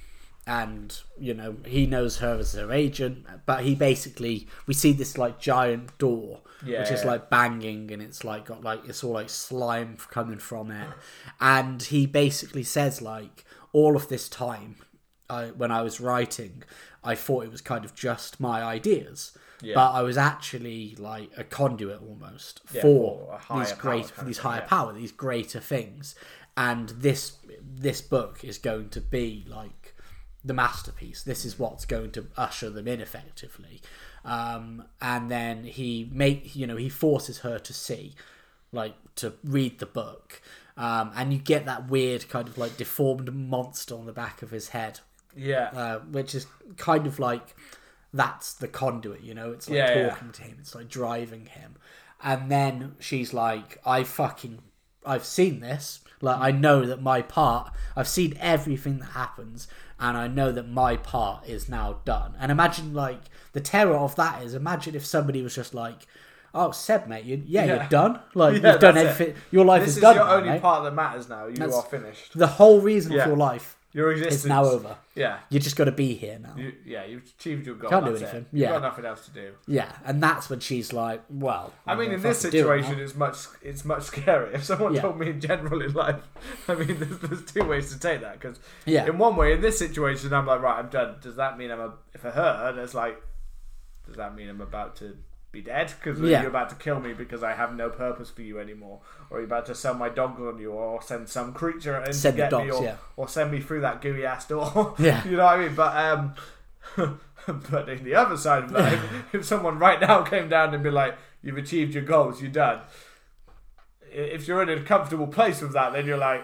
and you know he knows her as her agent, but he basically we see this like giant door.
Yeah,
which is
yeah.
like banging and it's like got like it's all like slime coming from it and he basically says like all of this time I, when i was writing i thought it was kind of just my ideas
Yeah.
but i was actually like a conduit almost for these great for these higher power these greater things and this this book is going to be like the masterpiece. This is what's going to usher them in effectively. Um, and then he make you know he forces her to see, like to read the book, um, and you get that weird kind of like deformed monster on the back of his head,
Yeah.
uh, which is kind of like that's the conduit. You know, it's like
Yeah, yeah.
talking to him, it's like driving him, and then she's like, I fucking I've seen this. Like I know that my part, I've seen everything that happens, and I know that my part is now done. And imagine like the terror of that is imagine if somebody was just like, "Oh, Seb, mate, you, yeah,
Yeah.
you're done. [laughs] Like
Yeah,
you've done
that's it.
everything. Your life
this
is
is
done.
your
now,
only
mate.
part that matters now. You
That's-
are finished.
The whole reason
Yeah.
of your life
Your existence
is now over.
Yeah.
You just got to be here now.
You, yeah, you've achieved your goal.
Can't do anything.
It. You've
Yeah.
got nothing else to do.
Yeah, and that's when she's like, "Well,
I mean, in this
do it
situation, it's much it's much scarier. If someone
Yeah.
told me in general in life, [laughs] I mean, there's, there's two ways to take that. Because
Yeah.
in one way, in this situation, I'm like, right, I'm done. Does that mean I'm a? If For her, it's like, does that mean I'm about to be dead? Because
Yeah.
you're about to kill me because I have no purpose for you anymore, or you're about to sell my dog on you, or send some creature in
Send
to get me, or,
yeah.
or send me through that gooey ass door. [laughs]
Yeah.
you know what I mean? But um. [laughs] but in the other side of that, if, [laughs] if someone right now came down and be like, "You've achieved your goals, you're done," if you're in a comfortable place with that, then you're like,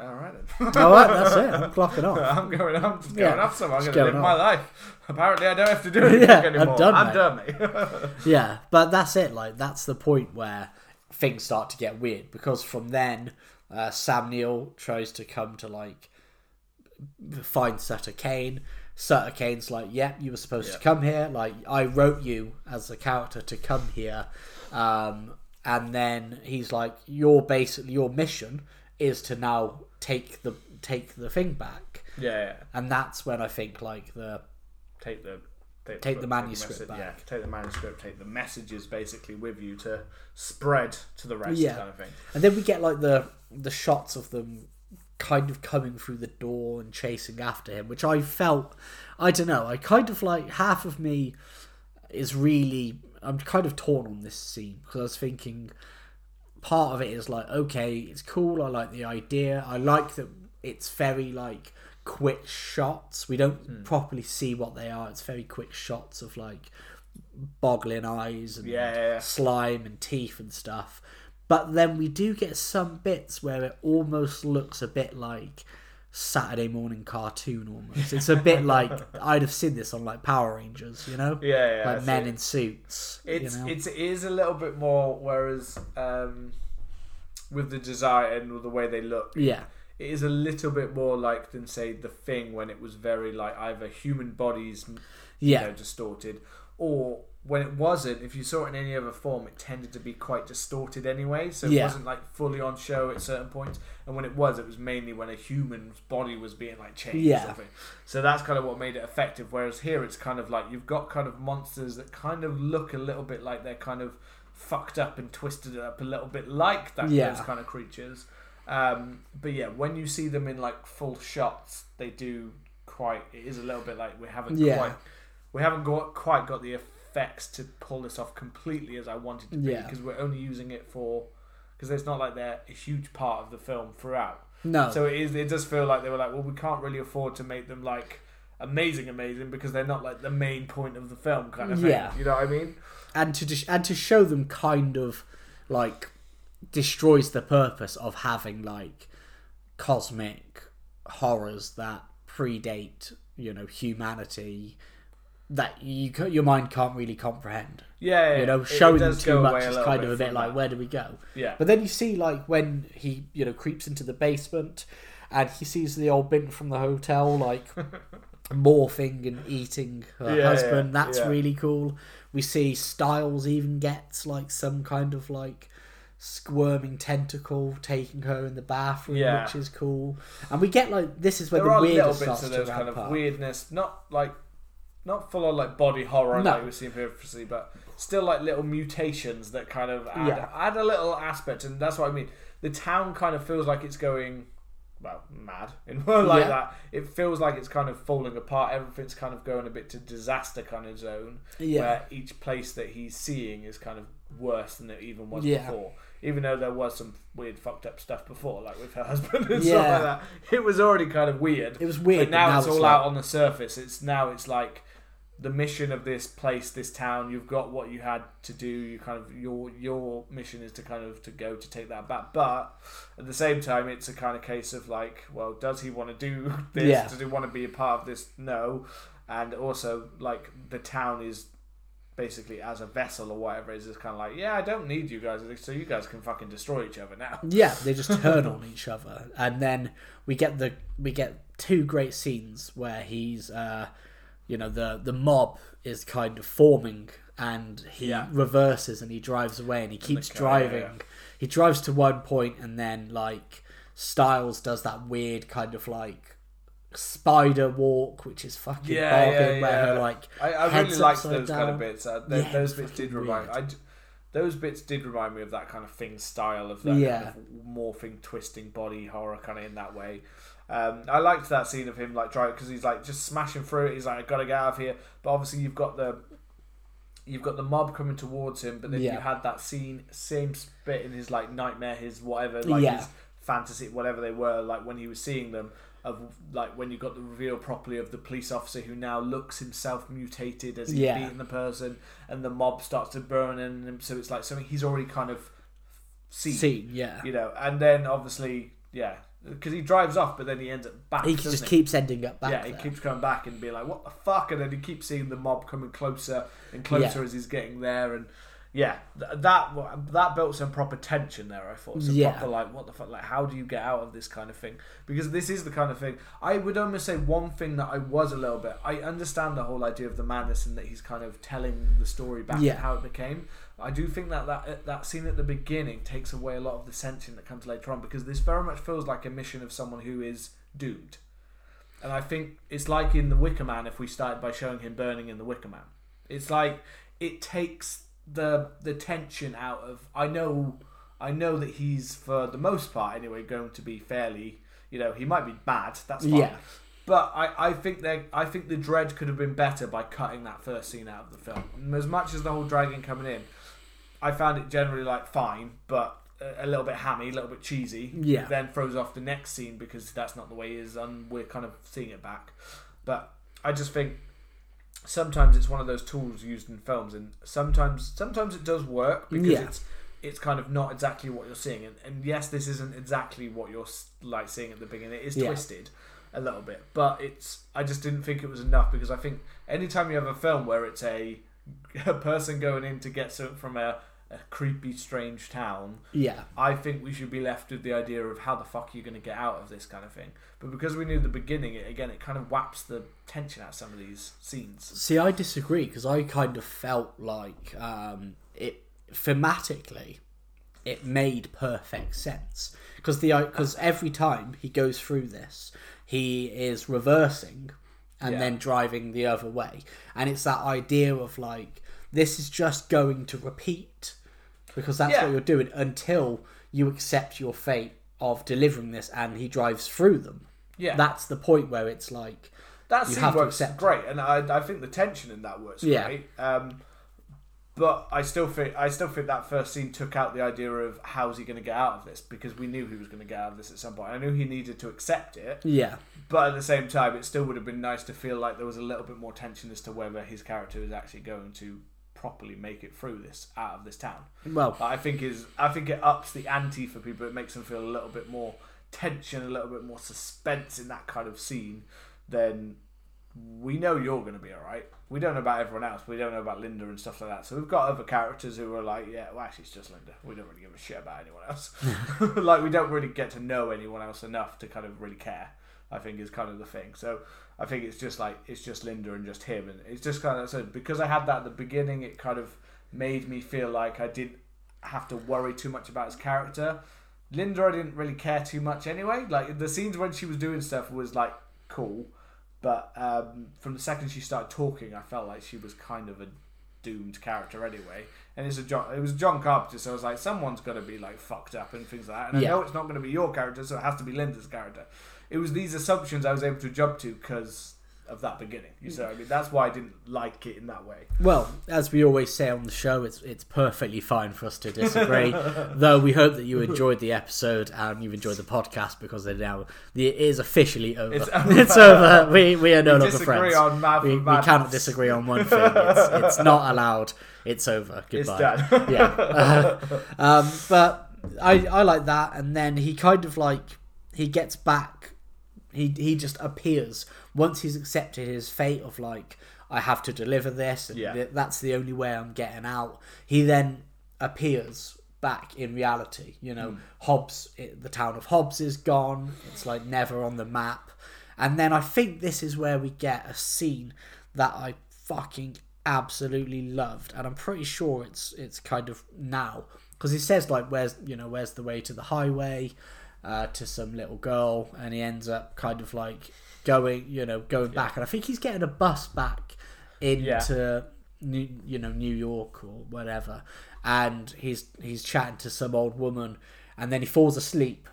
"All right, then.
All right, that's it. I'm [laughs] clocking off.
I'm going. I'm just
Yeah,
going off somewhere. I'm going to live my life. Apparently, I don't have to do [laughs] anything
Yeah, I'm
anymore.
done,
I'm
mate.
done, mate. [laughs]
Yeah, but that's it. Like that's the point where things start to get weird because from then, uh, Sam Neill tries to come to like find Sutter Cane. Sutter Cane's like, "Yep, you were supposed to come here. Like I wrote you as a character to come here." Um, and then he's like, "Your basically your mission is to now take the take the thing back."
yeah, yeah.
And that's when I think like the
Take the. Take,
Take the
book,
manuscript
message-
back.
Yeah, take the manuscript, take the messages basically with you to spread to the rest,
Yeah.
kind of thing.
And then we get like the the shots of them kind of coming through the door and chasing after him, which I felt I don't know, I kind of like half of me is really I'm kind of torn on this scene because I was thinking part of it is like, okay, it's cool, I like the idea. I like that it's very like quick shots. We don't
Hmm.
properly see what they are. It's very quick shots of like boggling eyes and
Yeah, yeah, yeah.
slime and teeth and stuff. But then we do get some bits where it almost looks a bit like Saturday morning cartoon almost. It's a bit [laughs] like I'd have seen this on like Power Rangers, you know?
Yeah, yeah.
Like men in suits.
It's
you know?
it's it is a little bit more. Whereas um, with the design and with the way they look,
yeah.
it is a little bit more like than say the thing when it was very like either human bodies,
Yeah.
you know, distorted, or when it wasn't. If you saw it in any other form, it tended to be quite distorted anyway. So it
Yeah.
wasn't like fully on show at certain points. And when it was, it was mainly when a human's body was being like changed.
Yeah.
Or something. So that's kind of what made it effective. Whereas here, it's kind of like you've got kind of monsters that kind of look a little bit like they're kind of fucked up and twisted up a little bit like that
Yeah.
those kind of creatures. Um, but yeah, when you see them in like full shots, they do quite. It is a little bit like we haven't
Yeah.
quite we haven't got quite got the effects to pull this off completely as I wanted to be
Yeah.
because we're only using it for because it's not like they're a huge part of the film throughout.
No.
So it is. It does feel like they were like, well, we can't really afford to make them like amazing, amazing because they're not like the main point of the film kind of thing.
Yeah.
You know what I mean?
and to dis- and to show them kind of like destroys the purpose of having like cosmic horrors that predate you know humanity that you your mind can't really comprehend
Yeah.
you know
it- it
showing them too much is kind of a bit like
that.
where do we go
Yeah.
but then you see like when he you know creeps into the basement and he sees the old bint from the hotel like [laughs] morphing and eating her
Yeah,
husband
yeah,
that's
yeah.
really cool we see styles even gets like some kind of like squirming tentacle taking her in the bathroom
Yeah.
which is cool and we get like this is where
there
the
are little bits of those kind of
up.
weirdness, not like not full on like body horror
No.
like we've seen previously, but still like little mutations that kind of add,
Yeah.
add a little aspect, and that's what I mean. The town kind of feels like it's going well mad [laughs] in like
Yeah.
that. It feels like it's kind of falling apart. Everything's kind of going a bit to disaster kind of zone.
Yeah.
Where each place that he's seeing is kind of worse than it even was
Yeah.
before. Even though there was some weird fucked up stuff before, like with her [laughs] husband and stuff like that. It was already kind of weird.
It was weird.
But now, it's all
like-
out on the surface. It's now it's like the mission of this place, this town. You've got what you had to do. You kind of your your mission is to kind of to go to take that back. But at the same time, it's a kind of case of like, well, does he want to do [laughs] this?
Yeah.
Does he want to be a part of this? No. And also, like the town is basically as a vessel or whatever is. It's kind of like, yeah, I don't need you guys, so you guys can fucking destroy each other now.
Yeah, they just [laughs] turn on each other, and then we get the we get two great scenes where he's, uh, you know, the the mob is kind of forming, and he
Yeah.
reverses and he drives away, and he keeps
car,
driving.
yeah.
He drives to one point, and then like Styles does that weird kind of like spider walk, which is fucking
Yeah, yeah,
where her like
I, I really liked those kind of bits. Uh, those bits did remind.
weird.
I d those bits did remind me of that kind of thing style of that
Yeah.
kind of morphing, twisting body horror kind of in that way. Um, I liked that scene of him like driving because he's like just smashing through it. He's like, I gotta get out of here. But obviously, you've got the you've got the mob coming towards him. But then you had that scene, same bit in his like nightmare, his whatever, like
Yeah.
his fantasy, whatever they were. Like when he was seeing them, of like when you got the reveal properly of the police officer who now looks himself mutated as he's
Yeah.
beating the person, and the mob starts to burn in him. So it's like something he's already kind of seen,
scene, yeah.
you know. And then obviously, yeah, because he drives off, but then he ends up back.
He just
he?
keeps ending up back
yeah, he
there.
keeps coming back and being like, "What the fuck?" And then he keeps seeing the mob coming closer and closer
Yeah.
as he's getting there, and yeah, th- that that built some proper tension there. I thought some
Yeah.
proper like, "What the fuck?" Like, how do you get out of this kind of thing? Because this is the kind of thing. I would almost say one thing that I was a little bit. I understand the whole idea of the madness and that he's kind of telling the story back
Yeah.
and how it became. I do think that, that uh, that scene at the beginning takes away a lot of the tension that comes later on because this very much feels like a mission of someone who is doomed. And I think it's like in The Wicker Man if we started by showing him burning in The Wicker Man. It's like it takes the the tension out of I know I know that he's for the most part anyway going to be fairly you know, he might be bad, that's fine.
Yeah.
But I, I think they I think the dread could have been better by cutting that first scene out of the film. And as much as the whole dragon coming in, I found it generally like fine, but a, little bit hammy, a little bit cheesy.
Yeah.
Then throws off the next scene because that's not the way he is, and we're kind of seeing it back. But I just think sometimes it's one of those tools used in films, and sometimes sometimes it does work because
Yeah.
it's it's kind of not exactly what you're seeing. And, and yes, this isn't exactly what you're like seeing at the beginning. It is
Yeah.
twisted a little bit, but it's I just didn't think it was enough because I think anytime you have a film where it's a [laughs] a person going in to get something from a, a creepy, strange town,
Yeah.
I think we should be left with the idea of how the fuck are you going to get out of this kind of thing. But because we knew the beginning, it again, it kind of whaps the tension out of some of these scenes.
See, I disagree because I kind of felt like um, it thematically, it made perfect sense because the because every time he goes through this, he is reversing and
Yeah.
then driving the other way, and it's that idea of like this is just going to repeat because that's
Yeah.
what you're doing until you accept your fate of delivering this, and he drives through them.
Yeah,
That's the point where it's like
that
you
scene
have to
works
accept
great, and I, I think the tension in that works
Yeah.
great. Um, but I still think I still think that first scene took out the idea of how's he going to get out of this because we knew he was going to get out of this at some point. I knew he needed to accept it,
yeah,
but at the same time, it still would have been nice to feel like there was a little bit more tension as to whether his character is actually going to properly make it through this out of this town.
well,
But I think is I think it ups the ante for people. It makes them feel a little bit more tension, a little bit more suspense in that kind of scene. Then we know you're going to be all right. We don't know about everyone else. We don't know about Linda and stuff like that. So we've got other characters who are like, yeah, well, actually, it's just Linda. We don't really give a shit about anyone else. [laughs] [laughs] like we don't really get to know anyone else enough to kind of really care. I think is kind of the thing. So I think it's just like it's just Linda and just him, and it's just kind of so because I had that at the beginning, it kind of made me feel like I didn't have to worry too much about his character. Linda, I didn't really care too much anyway. Like the scenes when she was doing stuff was like cool, but um, from the second she started talking, I felt like she was kind of a doomed character anyway. And it's a John, it was John Carpenter, so I was like, someone's got to be like fucked up and things like that. And I know it's not going to be your character, so it has to be Linda's character. It was these assumptions I was able to jump to because of that beginning. You see, what I mean, that's why I didn't like it in that way.
Well, as we always say on the show, it's it's perfectly fine for us to disagree. [laughs] though we hope that you enjoyed the episode and you've enjoyed the podcast because it now it is officially over.
It's [laughs]
It's
over.
over. We we are no
We
longer friends. we, we cannot disagree on one thing. It's, [laughs] it's not allowed. It's over. Goodbye.
It's done.
yeah. um, but I I like that, and then he kind of like he gets back. He he just appears once he's accepted his fate of like I have to deliver this, and
Yeah.
th- that's the only way I'm getting out. He then appears back in reality. You know, hmm. Hobbs, it, the town of Hobbs is gone. It's like never on the map. And then I think this is where we get a scene that I fucking absolutely loved, and I'm pretty sure it's it's kind of now because he says like, "Where's you know where's the way to the highway?" Uh, to some little girl, and he ends up kind of like going, you know, going back, and I think he's getting a bus back into New, you know New York or whatever, and he's he's chatting to some old woman, and then he falls asleep,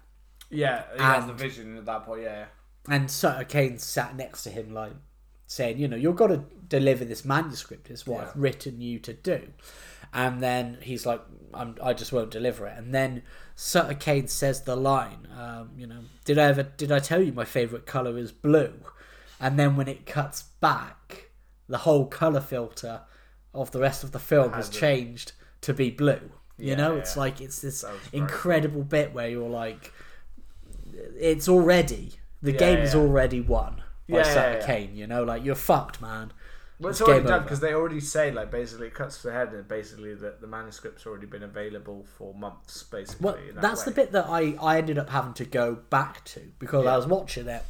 Yeah, he has the vision at that point. Yeah, yeah.
and Sutter Cane sat next to him, like saying, you know, you've got to deliver this manuscript. Is what
Yeah.
I've written you to do. And then he's like, I'm, I just won't deliver it. And then Sutter Cane says the line, um, you know, did I ever did I tell you my favorite color is blue? And then when it cuts back, the whole color filter of the rest of the film has
Has
changed to be blue. You
Yeah,
know, it's like it's this
That was very
incredible bit where you're like, it's already the
Yeah,
game is already won by
Yeah,
Sutter
yeah, yeah.
Cane. You know, like you're fucked, man.
Well, it's
It's
already done because they already say like basically it cuts to the head and basically that the manuscript's already been available for months basically.
Well,
that
that's the bit that I I ended up having to go back to because
Yeah.
I was watching it.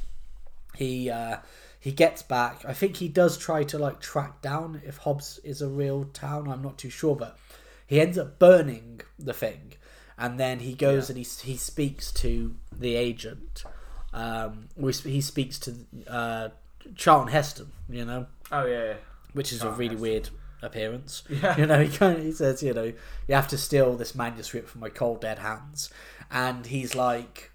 He uh, he gets back. I think he does try to like track down if Hobbs is a real town. I'm not too sure, but he ends up burning the thing, and then he goes and he he speaks to the agent. Um, he speaks to uh, Charlton Heston. You know,
Oh yeah, yeah.
which is a really
Heston.
weird appearance. [laughs]
Yeah.
You know, he kind of, he says, you know, you have to steal this manuscript from my cold dead hands, and he's like,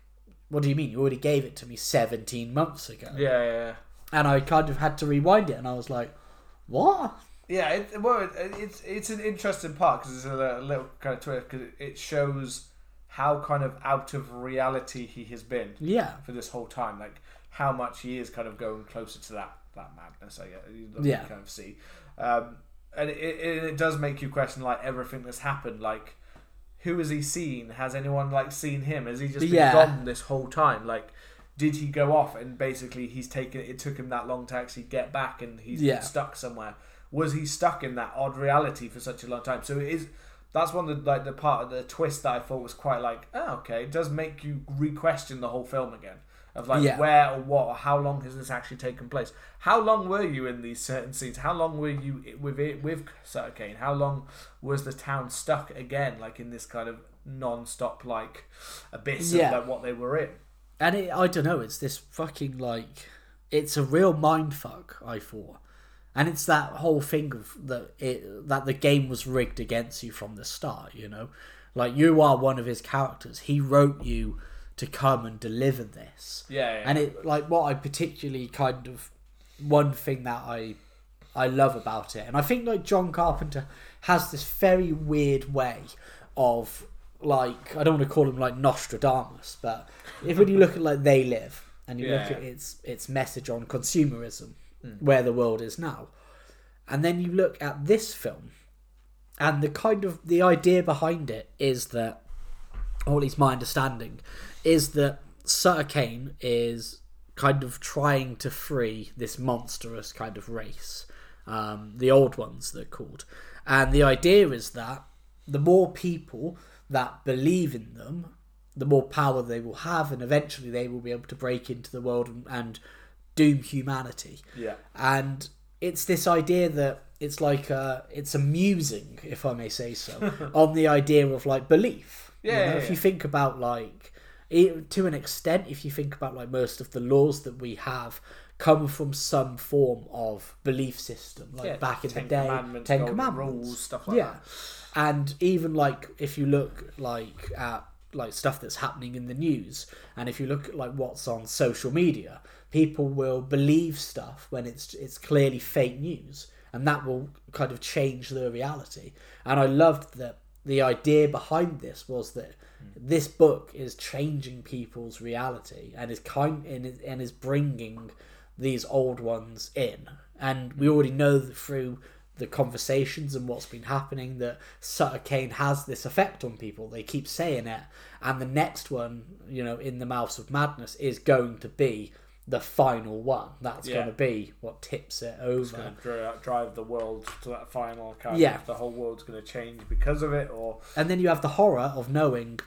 "What do you mean? You already gave it to me seventeen months ago."
yeah, yeah, yeah.
And I kind of had to rewind it, and I was like, "What?"
Yeah, it, well, it, it's it's an interesting part because it's a, little- little kind of twist because it shows how kind of out of reality he has been
Yeah,
for this whole time. Like how much he is kind of going closer to that that madness. I guess you
Yeah.
kind of see, um, and it, it, it does make you question like everything that's happened. Like, who has he seen? Has anyone like seen him? Has he just been
Yeah.
gone this whole time? Like. Did he go off and basically he's taken? It took him that long to actually get back, and he's
Yeah.
been stuck somewhere. Was he stuck in that odd reality for such a long time? So it is. That's one of the like the part of the twist that I thought was quite like, oh, okay, it does make you re-question the whole film again of like
Yeah.
where or what or how long has this actually taken place? How long were you in these certain scenes? How long were you with it with Sutter Cane? How long was the town stuck again, like in this kind of non-stop like abyss
Yeah.
of like what they were in?
and it, I don't know. It's this fucking like, it's a real mind fuck. I thought, and it's that whole thing of that it that the game was rigged against you from the start. You know, like you are one of his characters. He wrote you to come and deliver this.
Yeah, yeah.
and it like what I particularly kind of one thing that I I love about it, and I think like John Carpenter has this very weird way of like I don't want to call him like Nostradamus, but if when you look at like They Live and you look at its its message on consumerism, hmm. where the world is now, and then you look at this film, and the kind of the idea behind it is that, or at least my understanding, is that Sutter Cane is kind of trying to free this monstrous kind of race, um, the old ones they're called, and the idea is that the more people that believe in them, the more power they will have, and eventually they will be able to break into the world and, and doom humanity.
Yeah,
and it's this idea that it's like a, it's amusing if i may say so [laughs] on the idea of like belief. You
Yeah,
know,
yeah,
if
yeah.
you think about like it, to an extent if you think about like most of the laws that we have come from some form of belief system, like
Yeah,
back in the day,
Commandments,
Ten Commandments,
rules, stuff like
yeah.
that.
And even like if you look like at like stuff that's happening in the news, and if you look at like what's on social media, people will believe stuff when it's it's clearly fake news, and that will kind of change the reality. And I loved that the idea behind this was that this book is changing people's reality and is kind and is, and is bringing these old ones in. And we already know through the conversations and what's been happening that Sutter Cane has this effect on people. They keep saying it, and the next one, you know, in the Mouths of Madness, is going to be the final one. That's
Yeah.
going to be what tips it over.
going to drive, uh, drive the world to that final kind
Yeah.
of the whole world's going to change because of it or
And then you have the horror of knowing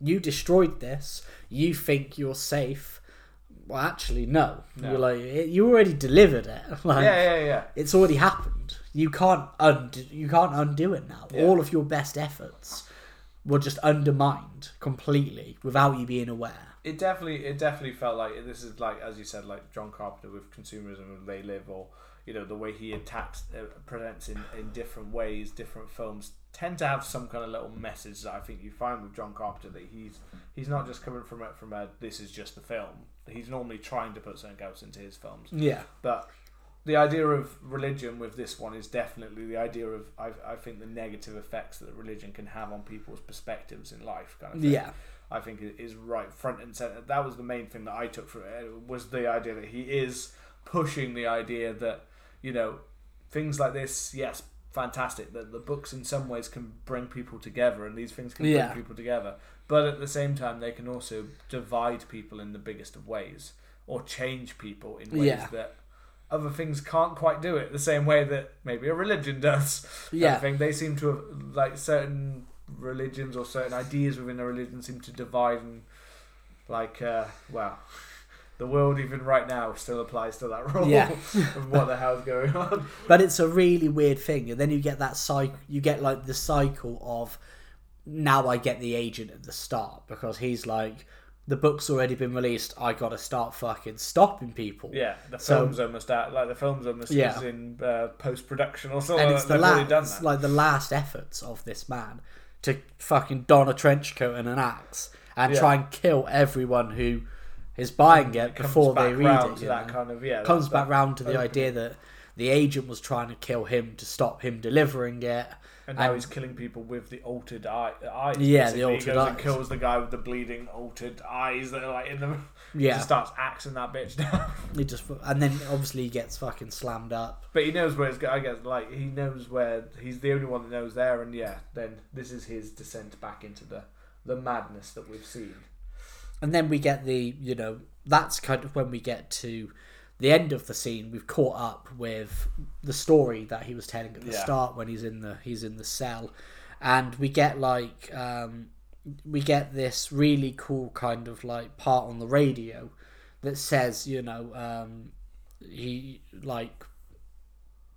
you destroyed this, you think you're safe. Well, actually, no.
No.
You're like you already delivered it. [laughs] Like,
yeah yeah yeah
it's already happened. You can't undo. You can't undo it now.
Yeah.
All of your best efforts were just undermined completely without you being aware.
it definitely it definitely felt like this is like as you said like John Carpenter with consumerism and they live or you know the way he attacks uh, presents in, in different ways different films tend to have some kind of little message that I think you find with John Carpenter that he's he's not just coming from a, from a this is just the film he's normally trying to put something else into his films
Yeah.
but the idea of religion with this one is definitely the idea of I, I think the negative effects that religion can have on people's perspectives in life kind of thing.
Yeah.
I think it is right front and center. That was the main thing that I took from it was the idea that he is pushing the idea that you know things like this. Yes, fantastic. That the books in some ways can bring people together, and these things can
Yeah.
bring people together. But at the same time, they can also divide people in the biggest of ways, or change people in ways
Yeah.
that other things can't quite do it the same way that maybe a religion [laughs] does.
Yeah.
I think they seem to have like certain religions or certain ideas within a religion seem to divide and like uh well the world even right now still applies to that [laughs] rule
Yeah. [laughs]
of what the hell's going on.
But it's a really weird thing, and then you get that cycle. You get like the cycle of now I get the agent at the start because he's like, the book's already been released. I got to start fucking stopping people.
Yeah, the
So-
film's almost out. Like the film's almost
Yeah.
in uh, post production or something.
and it's the
They've already done
last,
that.
like the last efforts of this man to fucking don a trench coat and an axe and
Yeah.
try and kill everyone who is buying it before they read it.
to that
know.
kind of yeah.
Comes back round to the
opening.
idea that the agent was trying to kill him to stop him delivering it.
And now
and-
he's killing people with the altered eye, eyes.
Yeah,
basically.
the
he
altered
goes and kills the guy with the bleeding altered eyes that are like in the. [laughs]
Yeah.
Just starts axing that bitch down. [laughs]
He just and then obviously he gets fucking slammed up.
But he knows where it's. I guess like he knows where he's the only one that knows there, and yeah, then this is his descent back into the the madness that we've seen.
And then we get the, you know, that's kind of when we get to the end of the scene. We've caught up with the story that he was telling at the
Yeah.
start when he's in the he's in the cell, and we get like um, we get this really cool kind of like part on the radio that says, you know, um, he like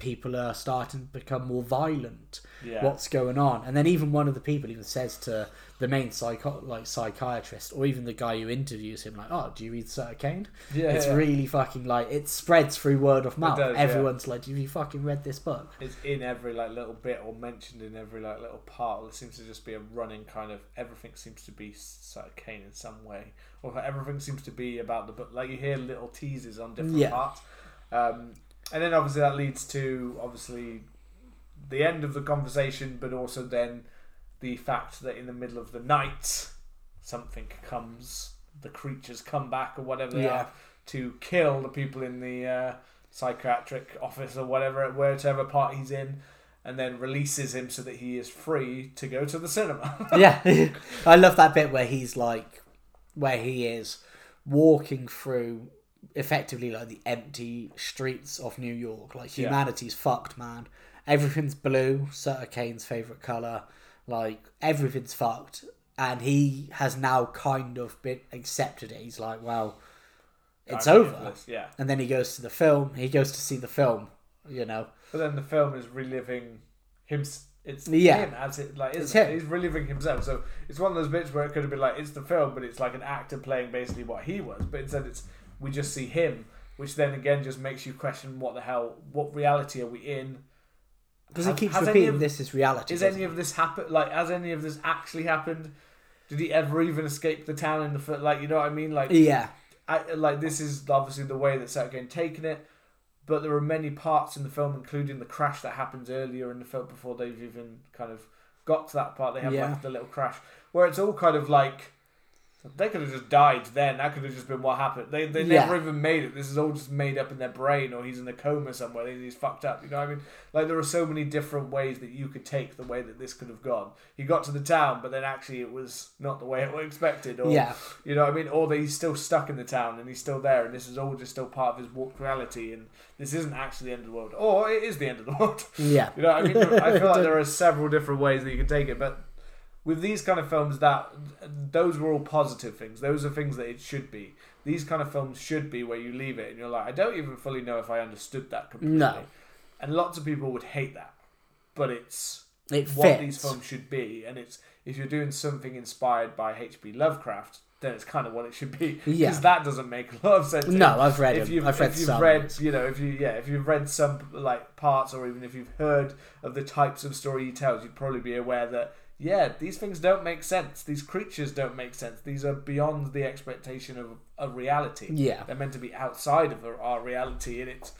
people are starting to become more violent
Yeah.
what's going on and then even one of the people even says to the main psycho- like psychiatrist or even the guy who interviews him like oh do you read Sutter Cane
Yeah,
it's
yeah.
really fucking like it spreads through word of mouth
does, yeah.
everyone's like have you fucking read this book
It's in every like little bit or mentioned in every like little part. There seems to just be a running kind of everything seems to be Sutter Cane in some way, or everything seems to be about the book. Like you hear little teases on different
Yeah.
parts, um, and then obviously that leads to obviously the end of the conversation, but also then the fact that in the middle of the night something comes, the creatures come back or whatever they
Yeah.
are to kill the people in the uh, psychiatric office or whatever, whatever part he's in, and then releases him so that he is free to go to the cinema. [laughs]
yeah [laughs] i love that bit where he's like where he is walking through effectively like the empty streets of new york like
Yeah.
humanity's fucked man everything's blue Sutter Cane's favorite color like everything's fucked and he has now kind of been accepted it he's like well it's
I'm
over
Yeah.
and then he goes to the film he goes to see the film you know
But then the film is reliving him. It's
Yeah.
him as it like
It's
it?
him.
He's reliving himself. So it's one of those bits where it could have been like it's the film, but it's like an actor playing basically what he was. But instead, it's we just see him which then again just makes you question what the hell, what reality are we in?
Because he keeps repeating
of-
this is reality.
Is any of this happen? Like, has any of this actually happened? Did he ever even escape the town in the fir- like? You know what I mean? Like,
yeah,
I, like this is obviously the way that Sergei taken it, but there are many parts in the film, including the crash that happens earlier in the film before they've even kind of got to that part. They have
Yeah.
like the little crash where it's all kind of like they could have just died then. That could have just been what happened. They they
Yeah.
never even made it. This is all just made up in their brain, or he's in a coma somewhere. He's fucked up. You know what I mean? Like there are so many different ways that you could take the way that this could have gone. He got to the town, but then actually it was not the way it was expected. Or
Yeah.
you know what I mean? Or that he's still stuck in the town and he's still there, and this is all just still part of his warped reality, and this isn't actually the end of the world, or it is the end of the [laughs] world.
yeah,
You know, what I mean, I feel like [laughs] there are several different ways that you can take it, but with these kind of films, that those were all positive things. Those are things that it should be. These kind of films should be where you leave it and you're like, I don't even fully know if I understood that completely.
No.
And lots of people would hate that, but it's
it
what these films should be, and it's if you're doing something inspired by H.P. Lovecraft, then it's kind of what it should be. Because
Yeah.
that doesn't make a lot of sense.
No, I've read
if you've,
I've read
if you've
some.
read, you know, if you yeah, if you've read some like parts, or even if you've heard of the types of story he tells, you'd probably be aware that yeah, these things don't make sense. These creatures don't make sense. These are beyond the expectation of a reality.
Yeah.
they're meant to be outside of our- reality, and it's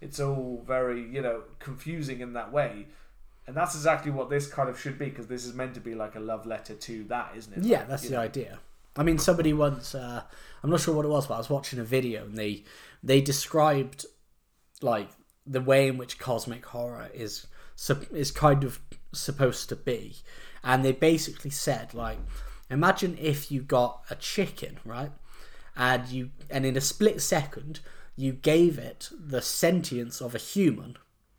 it's all very you know confusing in that way. And that's exactly what this kind of should be, because this is meant to be like a love letter to that, isn't it?
Yeah,
Like,
that's the
know.
idea. I mean, somebody once, uh, I'm not sure what it was, but I was watching a video and they they described like the way in which cosmic horror is is kind of supposed to be, and they basically said like, imagine if you got a chicken, right, and you and in a split second you gave it the sentience of a human.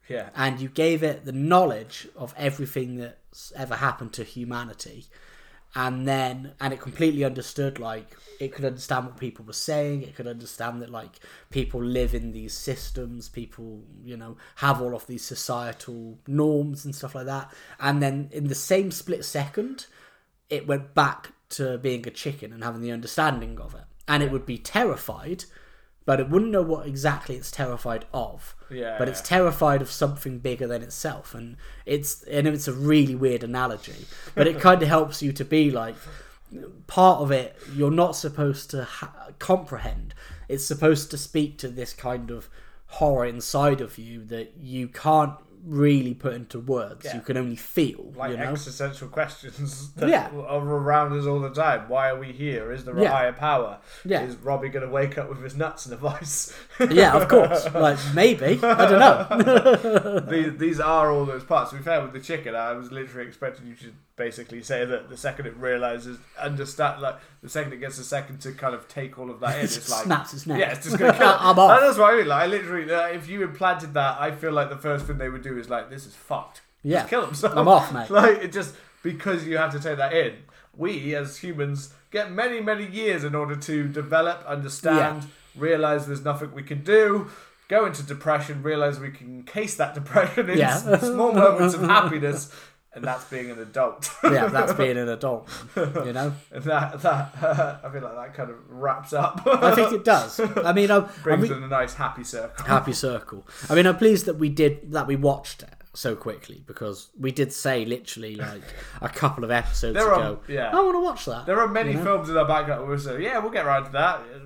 Yeah,
and you gave it the knowledge of everything that's ever happened to humanity and then and it completely understood like it could understand what people were saying it could understand that like people live in these systems people you know have all of these societal norms and stuff like that. And then in the same split second it went back to being a chicken and having the understanding of it. And it would be terrified but it wouldn't know what exactly it's terrified of.
Yeah,
but it's terrified of something bigger than itself and it's and it's a really weird analogy but it kind of helps you to be like part of it you're not supposed to ha- comprehend. It's supposed to speak to this kind of horror inside of you that you can't really put into words
Yeah.
you can only feel
like
you know
existential questions [laughs] that
Yeah.
are around us all the time. Why are we here? Is there a
Yeah.
higher power?
Yeah.
Is Robbie going to wake up with his nuts in a vice? [laughs]
yeah of course like maybe i don't know [laughs]
these, these are all those parts. To be fair with the chicken, I was literally expecting you to basically say that the second it realizes, understand, like the second it gets a second to kind of take all of that in, [laughs]
It
it's like
snaps its neck.
Yeah, it's just gonna [laughs] kill.
I'm off.
That's what I mean. Like, I literally, uh, if you implanted that, I feel like the first thing they would do is like, this is fucked.
Yeah.
Just kill himself.
I'm off, mate. [laughs]
Like it just because you have to take that in. We as humans get many, many years in order to develop, understand, realize there's nothing we can do. Go into depression, realize we can encase that depression in
Yeah.
small moments of happiness, and that's being an adult.
yeah that's being an adult [laughs] you know
and that, that [laughs] I feel like that kind of wraps up.
i think it does i mean i'm, [laughs]
brings in a nice happy circle.
happy circle. I mean, I'm pleased that we did that. We watched it so quickly because we did say literally like a couple of episodes
There are-
ago.
yeah.
I want to watch that.
There are many
You know?
films in our background where we say, "Yeah, we'll get around to that." Uh,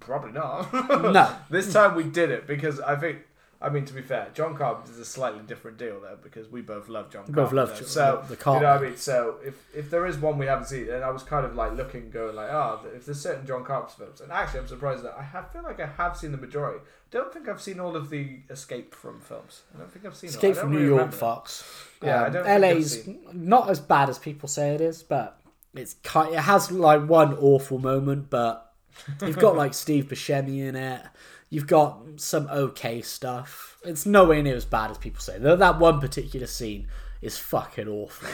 Probably not.
No.
this time we did it because I think. I mean, to be fair, John Carpenter is a slightly different deal there because we both love John.
We both love. John-
so
the
you know what I mean. So if if there is one we haven't seen, and I was kind of like looking, going like, ah, if there's certain John Carpenter films, and actually I'm surprised that I have, feel like I have seen the majority. Don't think I've seen all of the Escape from films. I don't think I've seen.
Escape from New
really
York,
remember.
Fox.
Yeah, I
Um, LA's not as bad as people say it is, but it's kind. It has like one awful moment, but [laughs] you've got like Steve Buscemi in it. You've got some okay stuff. It's nowhere near as bad as people say. Though that one particular scene is fucking awful,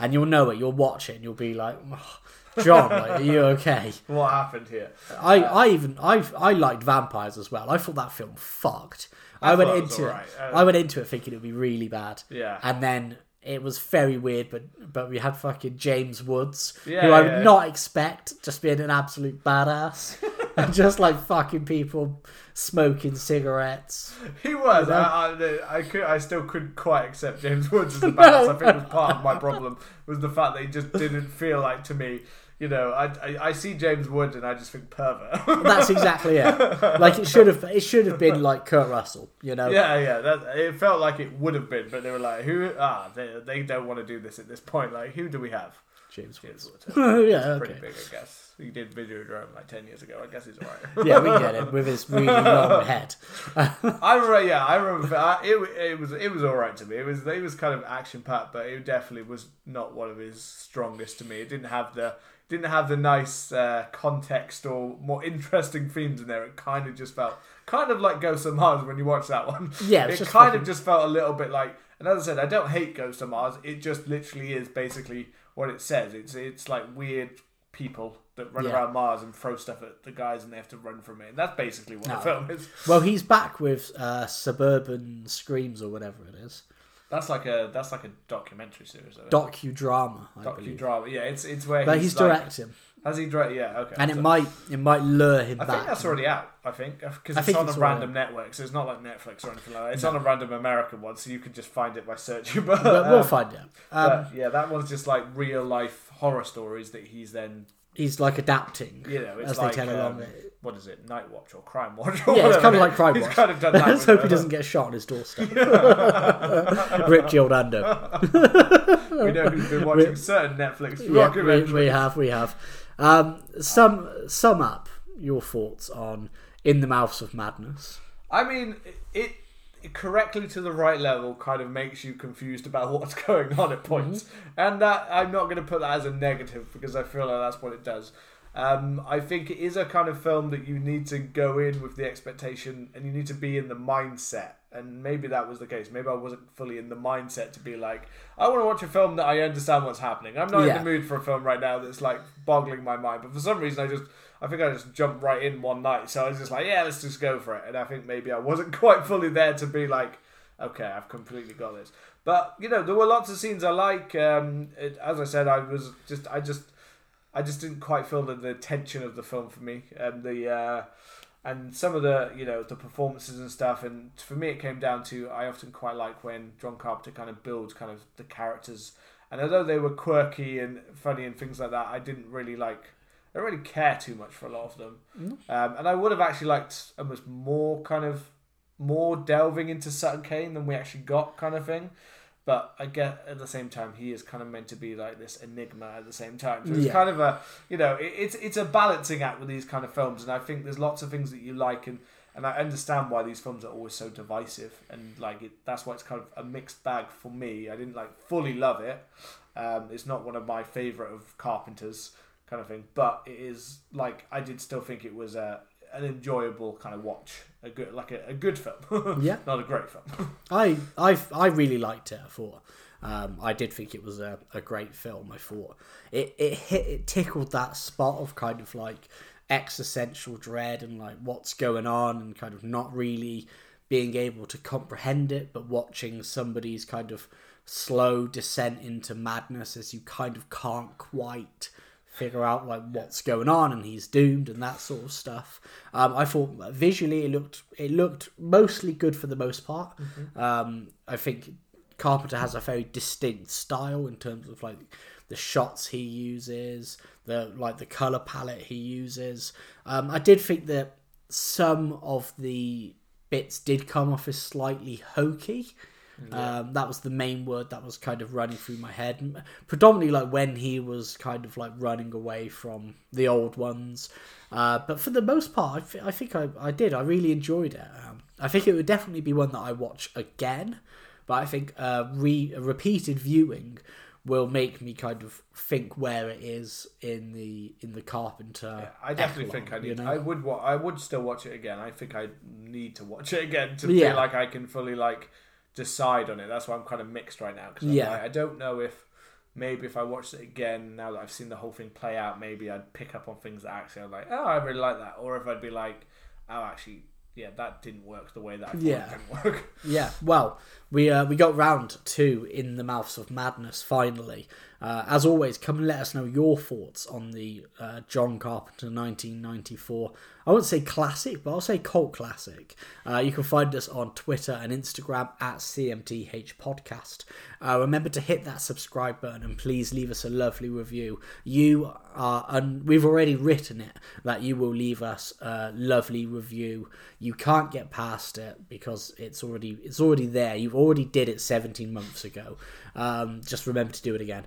and you'll know it. You'll watch it, and you'll be like, "Oh, "John, like, are you okay?" [laughs]
What happened here?
I, I even I I liked vampires as well. I thought that film fucked. I,
I
went
it
into it.
alright. Uh,
I went into it thinking it would be really bad.
Yeah.
And then it was very weird, but but we had fucking James Woods,
Yeah,
who I
yeah.
would not expect just being an absolute badass. [laughs] and [laughs] just like fucking people smoking cigarettes.
He was. I, I, I, could, I still couldn't quite accept James Woods as [laughs] the bounce. I think it was part of my problem was the fact that he just didn't feel like to me. You know, I, I, I see James Woods and I just think pervert.
That's exactly it. [laughs] Like it should have it should have been like Kurt Russell. You know.
yeah, yeah. That, it felt like it would have been, but they were like, who? Ah, they, they don't want to do this at this point. Like, who do we have?
James
James
Woods.
Woods. [laughs]
yeah.
Pretty
Okay.
big, I guess. He did Videodrome like ten years ago. I guess he's alright.
Yeah, we get it with his really long [laughs] head.
I remember, yeah, I remember. I, it, it was it was all right to me. It was it was kind of action packed, but it definitely was not one of his strongest to me. It didn't have the didn't have the nice uh, context or more interesting themes in there. It kind of just felt kind of like Ghost of Mars when you watch that one.
Yeah,
it kind
fucking-
of just felt a little bit like. And as I said, I don't hate Ghost of Mars. It just literally is basically what it says. It's it's like weird people that run
Yeah.
around Mars and throw stuff at the guys, and they have to run from it. And that's basically what
No.
the film is.
Well, he's back with uh, Suburban Screams or whatever it is.
That's like a that's like a documentary series. Though,
Docudrama, I believe.
docudrama. Yeah, it's it's where
But
he's,
he's
like,
directing,
Has he direct? Yeah, okay.
and it might it might lure him
I
back.
I think that's already out. I think because it's on
it's
a random network, so it's not like Netflix or anything like that. It's on a random American one, so you can just find it by searching. But, [laughs]
But we'll
um,
find out. Um,
but, yeah, that one's just like real life horror stories that he's then
he's like adapting
you know it's
as
like
they tell
um,
along.
what is it, Night Watch or Crime Watch? Or
Yeah, it's kind of like Crime
He's
Watch.
kind of done [laughs] that.
Let's hope he doesn't get shot on his doorstep. [laughs] Rip Jill Dando.
We know who's been watching certain Netflix
yeah, we, we have, we have. Um, sum sum up your thoughts on In the Mouths of Madness.
I mean, it, it correctly to the right level kind of makes you confused about [laughs] what's going on at points, and that I'm not going to put that as a negative because I feel like that's what it does. Um, I think it is a kind of film that you need to go in with the expectation, and you need to be in the mindset. And maybe that was the case. Maybe I wasn't fully in the mindset to be like, I want to watch a film that I understand what's happening. I'm not
Yeah.
in the mood for a film right now that's like boggling my mind. But for some reason, I just, I think I just jumped right in one night. So I was just like, yeah, let's just go for it. And I think maybe I wasn't [laughs] quite fully there to be like, okay, I've completely got this. But you know, there were lots of scenes I like. Um, it, as I said, I was just, I just, I just didn't quite feel the, the tension of the film for me, and the uh, and some of the you know the performances and stuff. And for me, it came down to I often quite like when John Carpenter kind of builds kind of the characters, and although they were quirky and funny and things like that, I didn't really like. I don't really care too much for a lot of them, um, and I would have actually liked almost more kind of more delving into Sutter Cane than we actually got, kind of thing. But I get at the same time he is kind of meant to be like this enigma at the same time. So it's
Yeah.
kind of a you know it, it's it's a balancing act with these kind of films, and I think there's lots of things that you like, and and I understand why these films are always so divisive, and like it, that's why it's kind of a mixed bag for me. I didn't like fully love it. Um, it's not one of my favorite of Carpenter's kind of thing, but it is like I did still think it was a an enjoyable kind of watch, a good like a, a good film, [laughs]
Yeah.
not a great film.
I I I really liked it. I thought um, I did think it was a, a great film. I thought it it hit it tickled that spot of kind of like existential dread and like what's going on and kind of not really being able to comprehend it, but watching somebody's kind of slow descent into madness as you kind of can't quite figure out like what's going on and he's doomed and that sort of stuff. Um, I thought visually it looked it looked mostly good for the most part. Um, I think Carpenter has a very distinct style in terms of like the shots he uses, the like the color palette he uses. Um, I did think that some of the bits did come off as slightly hokey. Um, that was the main word that was kind of running through my head. Predominantly, like when he was kind of like running away from the old ones. Uh, but for the most part, I, th- I think I, I did. I really enjoyed it. Um, I think it would definitely be one that I watch again. But I think uh, re- a repeated viewing will make me kind of think where it is in the in the Carpenter.
I definitely
echelon,
think I
you
need.
know?
I would. wa- I would still watch it again. I think I need to watch it again to
Yeah.
feel like I can fully like decide on it. That's why I'm kind of mixed right now. Because
Yeah.
like, I don't know if maybe if I watched it again now that I've seen the whole thing play out, maybe I'd pick up on things that actually I'm like, oh, I really like that, or if I'd be like, oh, actually, yeah, that didn't work the way that I thought
Yeah.
it didn't work.
Yeah, well, we uh, we got round to in the mouths of madness finally. Uh, as always, come and let us know your thoughts on the uh, John Carpenter 1994. I won't say classic, but I'll say cult classic. Uh, you can find us on Twitter and Instagram at CMTH Podcast. Uh, remember to hit that subscribe button and please leave us a lovely review. You are, and we've already written it, that you will leave us a lovely review. You can't get past it because it's already it's already there. You've already did it 17 months ago. Um, just remember to do it again.